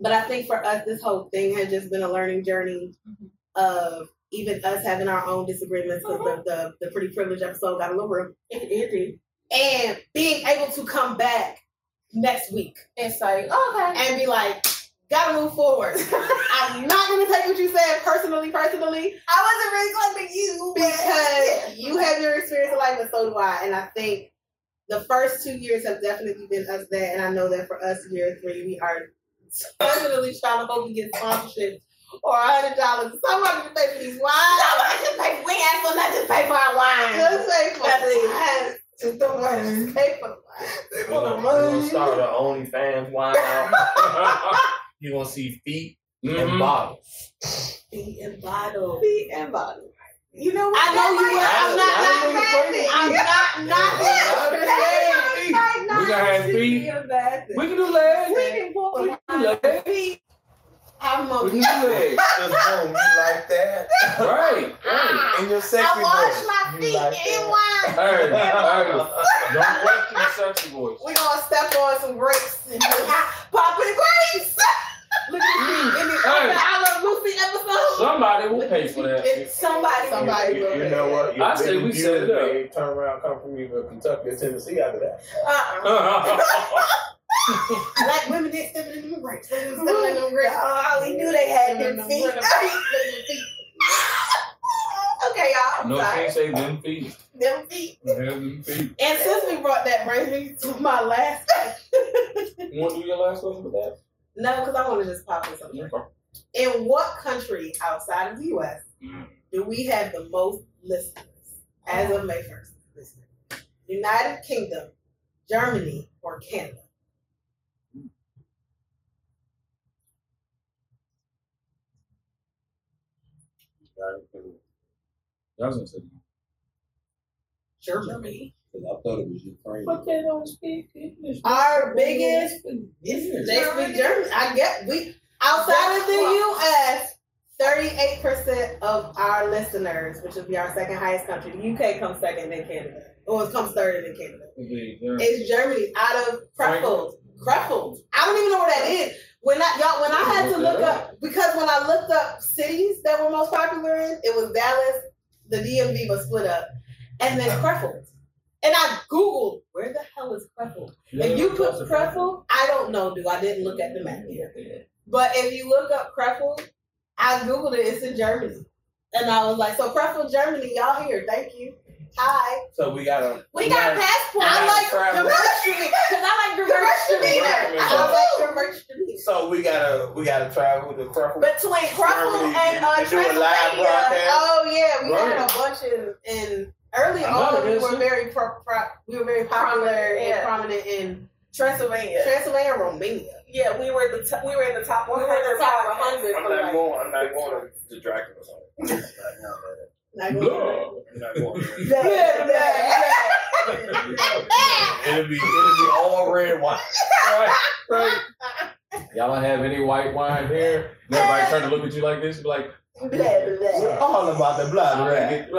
but I think for us, this whole thing has just been a learning journey of even us having our own disagreements because the, the the pretty privileged episode got a little real It, it did. and being able to come back next week And say, okay. and be like, gotta move forward. I'm not gonna take what you said personally, personally, I wasn't really claiming you because you have your experience in life, but so do I. And I think the first two years have definitely been us that, and I know that for us, year three, we are definitely trying to hope we get sponsorships or a hundred dollars. Somebody to pay for these wines. just pay, we asked for nothing to pay for our wine. Just pay for it. Wines. Just the wines. Pay for the wines. We're gonna, we're gonna start an OnlyFans wine out. You're gonna see feet and Mhm. bottles. Be and bottle. Feet and bottle. You know what? I know you were. I'm not. Not know I'm not. Not. We gonna have feet. We can do legs. We can do legs. I'm a We can do legs. Just boom, you like that? Right. Right. In your sexy I wash voice. my you feet like in that? wine. Hey, hey, don't question the sexy voice. We're gonna step on some grapes and just pop in the grapes. Look at me. In the Hey. I Love Lucy episode. Somebody will pay for that. It's somebody. Somebody You, will. you know what? Your I say we set it up. Turn around, come from either Kentucky or Tennessee after that. Uh-uh. Black women didn't step in them grapes. They didn't in them grapes. Oh, we knew they had Them them feet. feet. Them feet. okay, y'all. I'm no, sorry. can't say them feet. Them feet. Them feet. And since we brought that brings me to my last. You want to do your last question with that? no, because I want to just pop in something. Okay. In what country outside of the U.S. Mm. do we have the most listeners as of May 1st? Listeners. United Kingdom, Germany, or Canada? I was gonna say. Germany. Because I thought it was Ukraine. But they don't speak English. Our biggest is they speak German. I get we outside of the U.S. Thirty-eight percent of our listeners, which would be our second highest country, the UK comes second, then Canada, or it comes third, and then Canada. It's Germany out of Krefeld. Krefeld. I don't even know where that is. When I y'all when I had to look up because when I looked up cities that were most popular in, it was Dallas, the DMV was split up, and then Krefeld. And I Googled where the hell is Krefeld? If you put Krefeld, I don't know, dude. I didn't look at the map here. But if you look up Krefeld, I Googled it, it's in Germany. And I was like, so Krefeld, Germany, y'all here. Thank you. Hi. So we got a. We got passports. I like travel. the merch because I like the merch I like the So we gotta we gotta travel to Krefeld. Between Cruffle and uh, they do a live broadcast. Oh yeah, we had a bunch in, in early I know on. We this. were very pro, pro, we were very popular Prominent, and yeah. prominent in Transylvania. Transylvania, Romania. Yeah, we were the t- we were in the top We 100. were in the top 100 I'm not like. going. I'm not going to Dracula. song. I'm not Like, No. I'm not going. yeah, yeah, yeah. It'll be it'll be all red wine. Right, right. Y'all don't have any white wine here? And Everybody turn to look at you like this, be like, blah, blah. All about the blood, I'll right? get,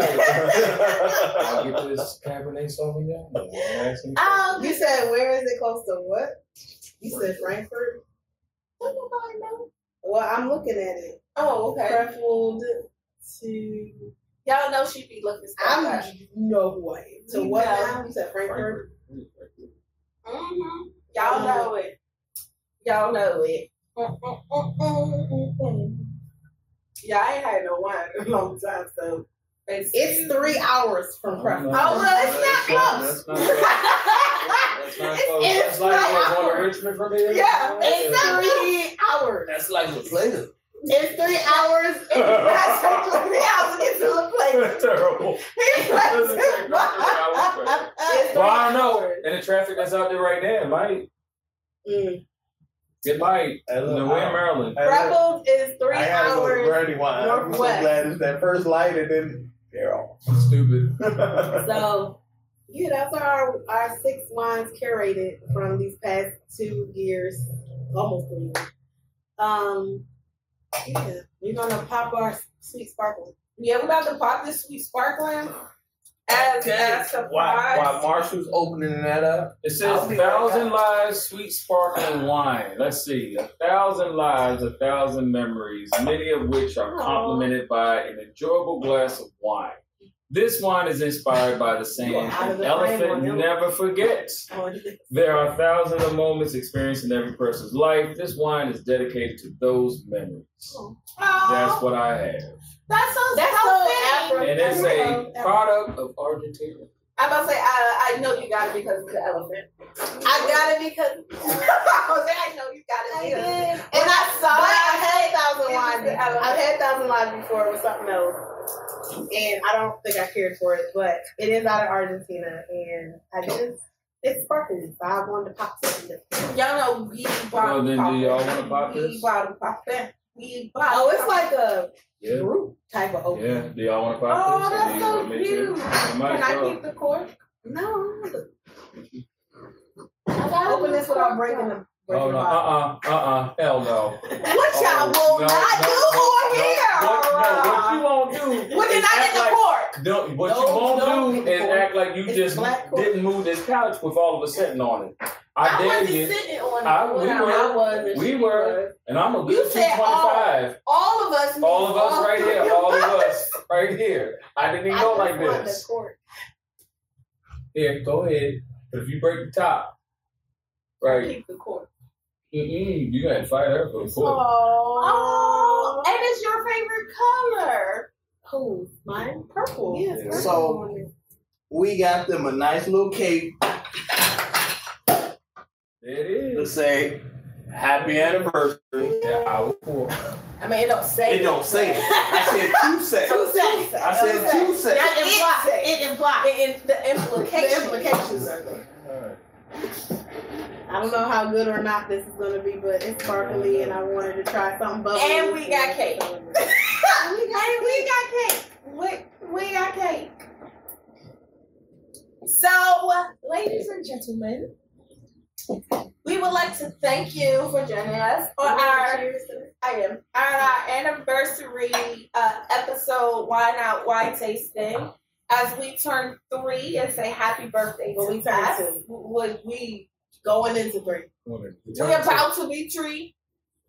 I'll get this Cabernet Sauvignon. Um, You said where is it close to what? You said Frankfurt. don't nobody know. Well, I'm looking at it. Oh, okay. Krefeld to. Y'all know she be looking stuff I'm up. no way. To You what know. now? You said Frankfurt. Mm-hmm. Y'all um, know it. Y'all know it. Mm, mm, mm, Yeah, I ain't had no wine in a long time, so It's three hours from Crawford. Oh well, it's not close. That's not close. That's not close. It's- That's like it's what, going not- to Richmond from here. Yeah, It's three hours. That's like the player. It's three hours. That's three hours to get to the place. That's terrible. He's like, Doesn't take much of an hour, but- It's Well, I don't know. And the traffic that's out there right now, it might. Mm. It might. Hey, look, No, we're in Maryland. Hey, Freckles is three I gotta go to hours. Brandy Wine. I'm so northwest. glad it's that first light and then they're off. Stupid. So yeah, that's our our six wines curated from these past two years, almost three years. Um, yeah, we're gonna pop our sweet sparkling. Yeah, we're about to pop this sweet sparkling as as Why, why Marshall's opening that up? It says I'll be right thousand lives, sweet sparkling wine. Let's see, a thousand lives, a thousand memories, many of which are complemented by an enjoyable glass of wine. This wine is inspired by the saying, "An the elephant on him." never forgets." Oh, There are thousands of moments experienced in every person's life. This wine is dedicated to those memories. That's Oh, what I have, that's so That's so so. Afro- and it's a product of Argentina. I'm about to say, I, I know you got it because of the elephant. I got it because I know you got I it. did. And I saw But it. I I had thousand it was wine. the elephant. I've had thousand wine before with something else, and I don't think I cared for it. But it is out of Argentina, and I just it's sparkling. So I wanted to pop something. Y'all know we bought. Well, then do y'all wanna pop We this? bottle pop that. We bottle. Oh, it's like a Yeah, group type of open. yeah. Do y'all want to pop Oh, this? Or that's so want me to? cute. Can I well. keep the cork? No, I gotta open this without breaking the. Breaking Oh no! Uh bottle. uh! Uh uh! Hell no! What y'all Oh, will no, not no, do no, on no. here? What, no, what you won't do? What did is I get the like- cork? Don't, what No, you won't don't do get is cork. act like you It's just didn't move this couch with all of us sitting on it. I, I dare wasn't you, sitting on it. I- we I were. I was. and We she were. and I'm a You good two said twenty five. All of us. All of us means right here, all of us right here. I didn't even I go like this. Here, go ahead. But if you break the top, right, Keep the cork. Mm-mm, you gotta fight her for the cork. Oh, and it's your favorite color. Who? Mine? Purple. Yes. Yeah. purple. So- We got them a nice little cake It is. it to say happy anniversary. Yeah, I will pour. I mean, it don't say. It don't say it. I said two seconds. Two seconds. I said two seconds. Not It implies. it. It implies. It, the implications. The implications are there. I don't know how good or not this is gonna be, but it's sparkly, and I wanted to try something bubbly. And we got cake. we we got, we got cake. We, we got cake. So, ladies and gentlemen, we would like to thank you for joining us on our Cheers to this. I am. On our anniversary uh, episode, Wine Out, Wine Tasting, as we turn three and say happy birthday Well, we turned us. two. Would we, Going into three. we are about to be three?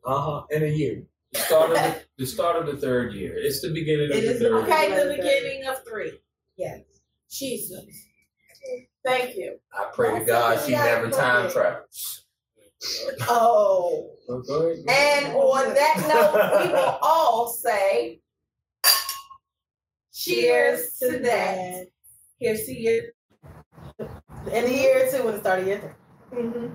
Uh huh. In a year. The start of the, the start of the third year. It's the beginning of It the is third. Okay, year. the beginning of three. Yes. Jesus. Thank you. I pray to God she never time travels. Oh. So. And on that note, we will all say cheers to that. Here's to you. In a year or two, when it started year three. Mm-hmm.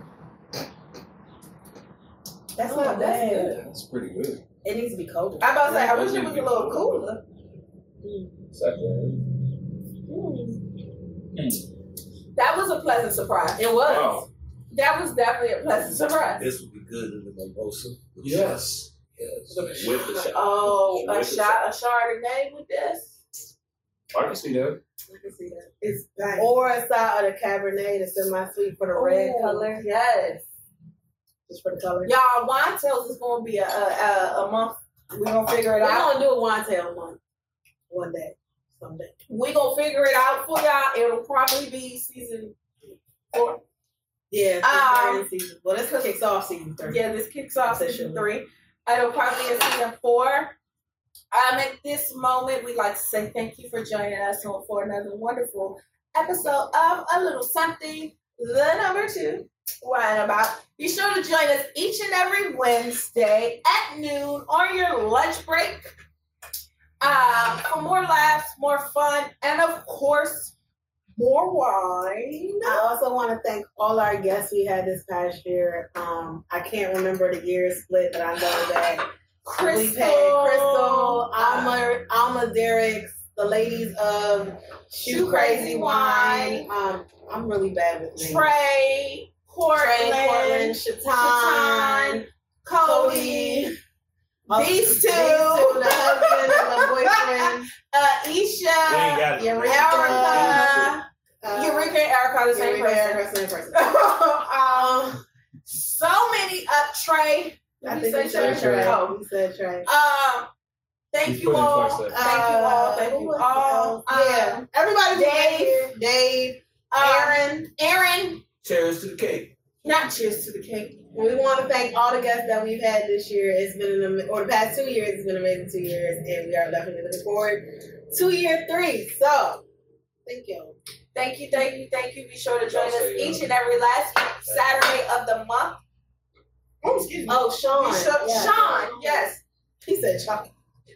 That's Oh, not that's bad. good. That's pretty good. It needs to be colder. I'm about to say, I wish it was a little cooler. Second. That was a pleasant surprise. It was. Wow. That was definitely a pleasant surprise. This would be good in the mimosa. Yes. Yes. With the shot. Oh, a With the shot, a Chardonnay with this. I can see that. I can see that. It's or a side of the Cabernet, the my sweet for the red color, Yes. just for the color. Y'all, wine tails is gonna be a a, a, a month. We're gonna figure it out. We're gonna do a wine tail month. one day, someday. We're gonna figure it out for y'all. It'll probably be season four. Yeah, it's Um, season. Well, this kicks off season three. Yeah, this kicks off season Officially. three. It'll probably be season four. Um, at this moment, we'd like to say thank you for joining us for another wonderful episode of A Little Something the number two, wine about. Be sure to join us each and every Wednesday at noon on your lunch break um, for more laughs, more fun, and of course, more wine. I also want to thank all our guests we had this past year. Um, I can't remember the year split, but I know that Crystal, we've had Crystal, Alma, Alma Derricks, the ladies of Shoe Crazy Wine. Um, I'm really bad with names. Trey, Portland, Trey, Portland, Shatan, Cody, these two, the husband and the boyfriend, uh, Isha, got it. Eureka, Erica, uh, Eureka, and Erica are the same Eureka, person. Erica, same person. um, so many up Trey. I Did think you he say said Trey? Trey. Oh. He said Trey. Um, thank you all. twice Thank you all. Uh, Thank you all. else? yeah, everybody. Dave. Dave, um, Aaron. Aaron. Cheers to the cake. Not cheers to the cake. We want to thank all the guests that we've had this year. It's been an ama- or the past two years. It's been amazing two years, and we are definitely looking forward to year three. So, thank you. Thank you, thank you, thank you. Be sure to join us Y'all say, uh, each and every last Saturday of the month. Oh, excuse me. Oh, Sean. Be Yeah. Sean, yes. He said Sean.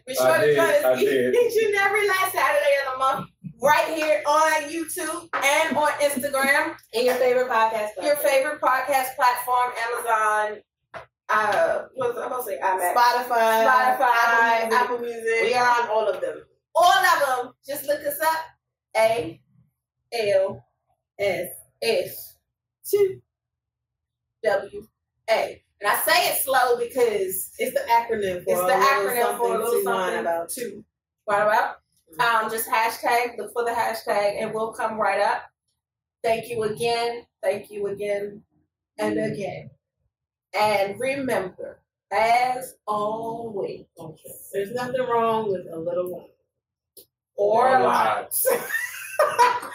Be sure I to did, join us each, each and every last Saturday of the month, right here on YouTube and on Instagram. And your favorite podcast. Your favorite podcast platform, Amazon. Uh, what was I supposed to say? iMac. Spotify, Spotify, Apple Music. Apple Music. We are on all of them. all of them. Just look us up. A L S. S two W A. And I say it slow because It's the acronym for it's a the little acronym for a little to whine something about. two. Right about. Um, just hashtag, look for the hashtag and we'll come right up. Thank you again. Thank you again and again. And remember, as always, There's nothing wrong with a little wine. or Or a lot.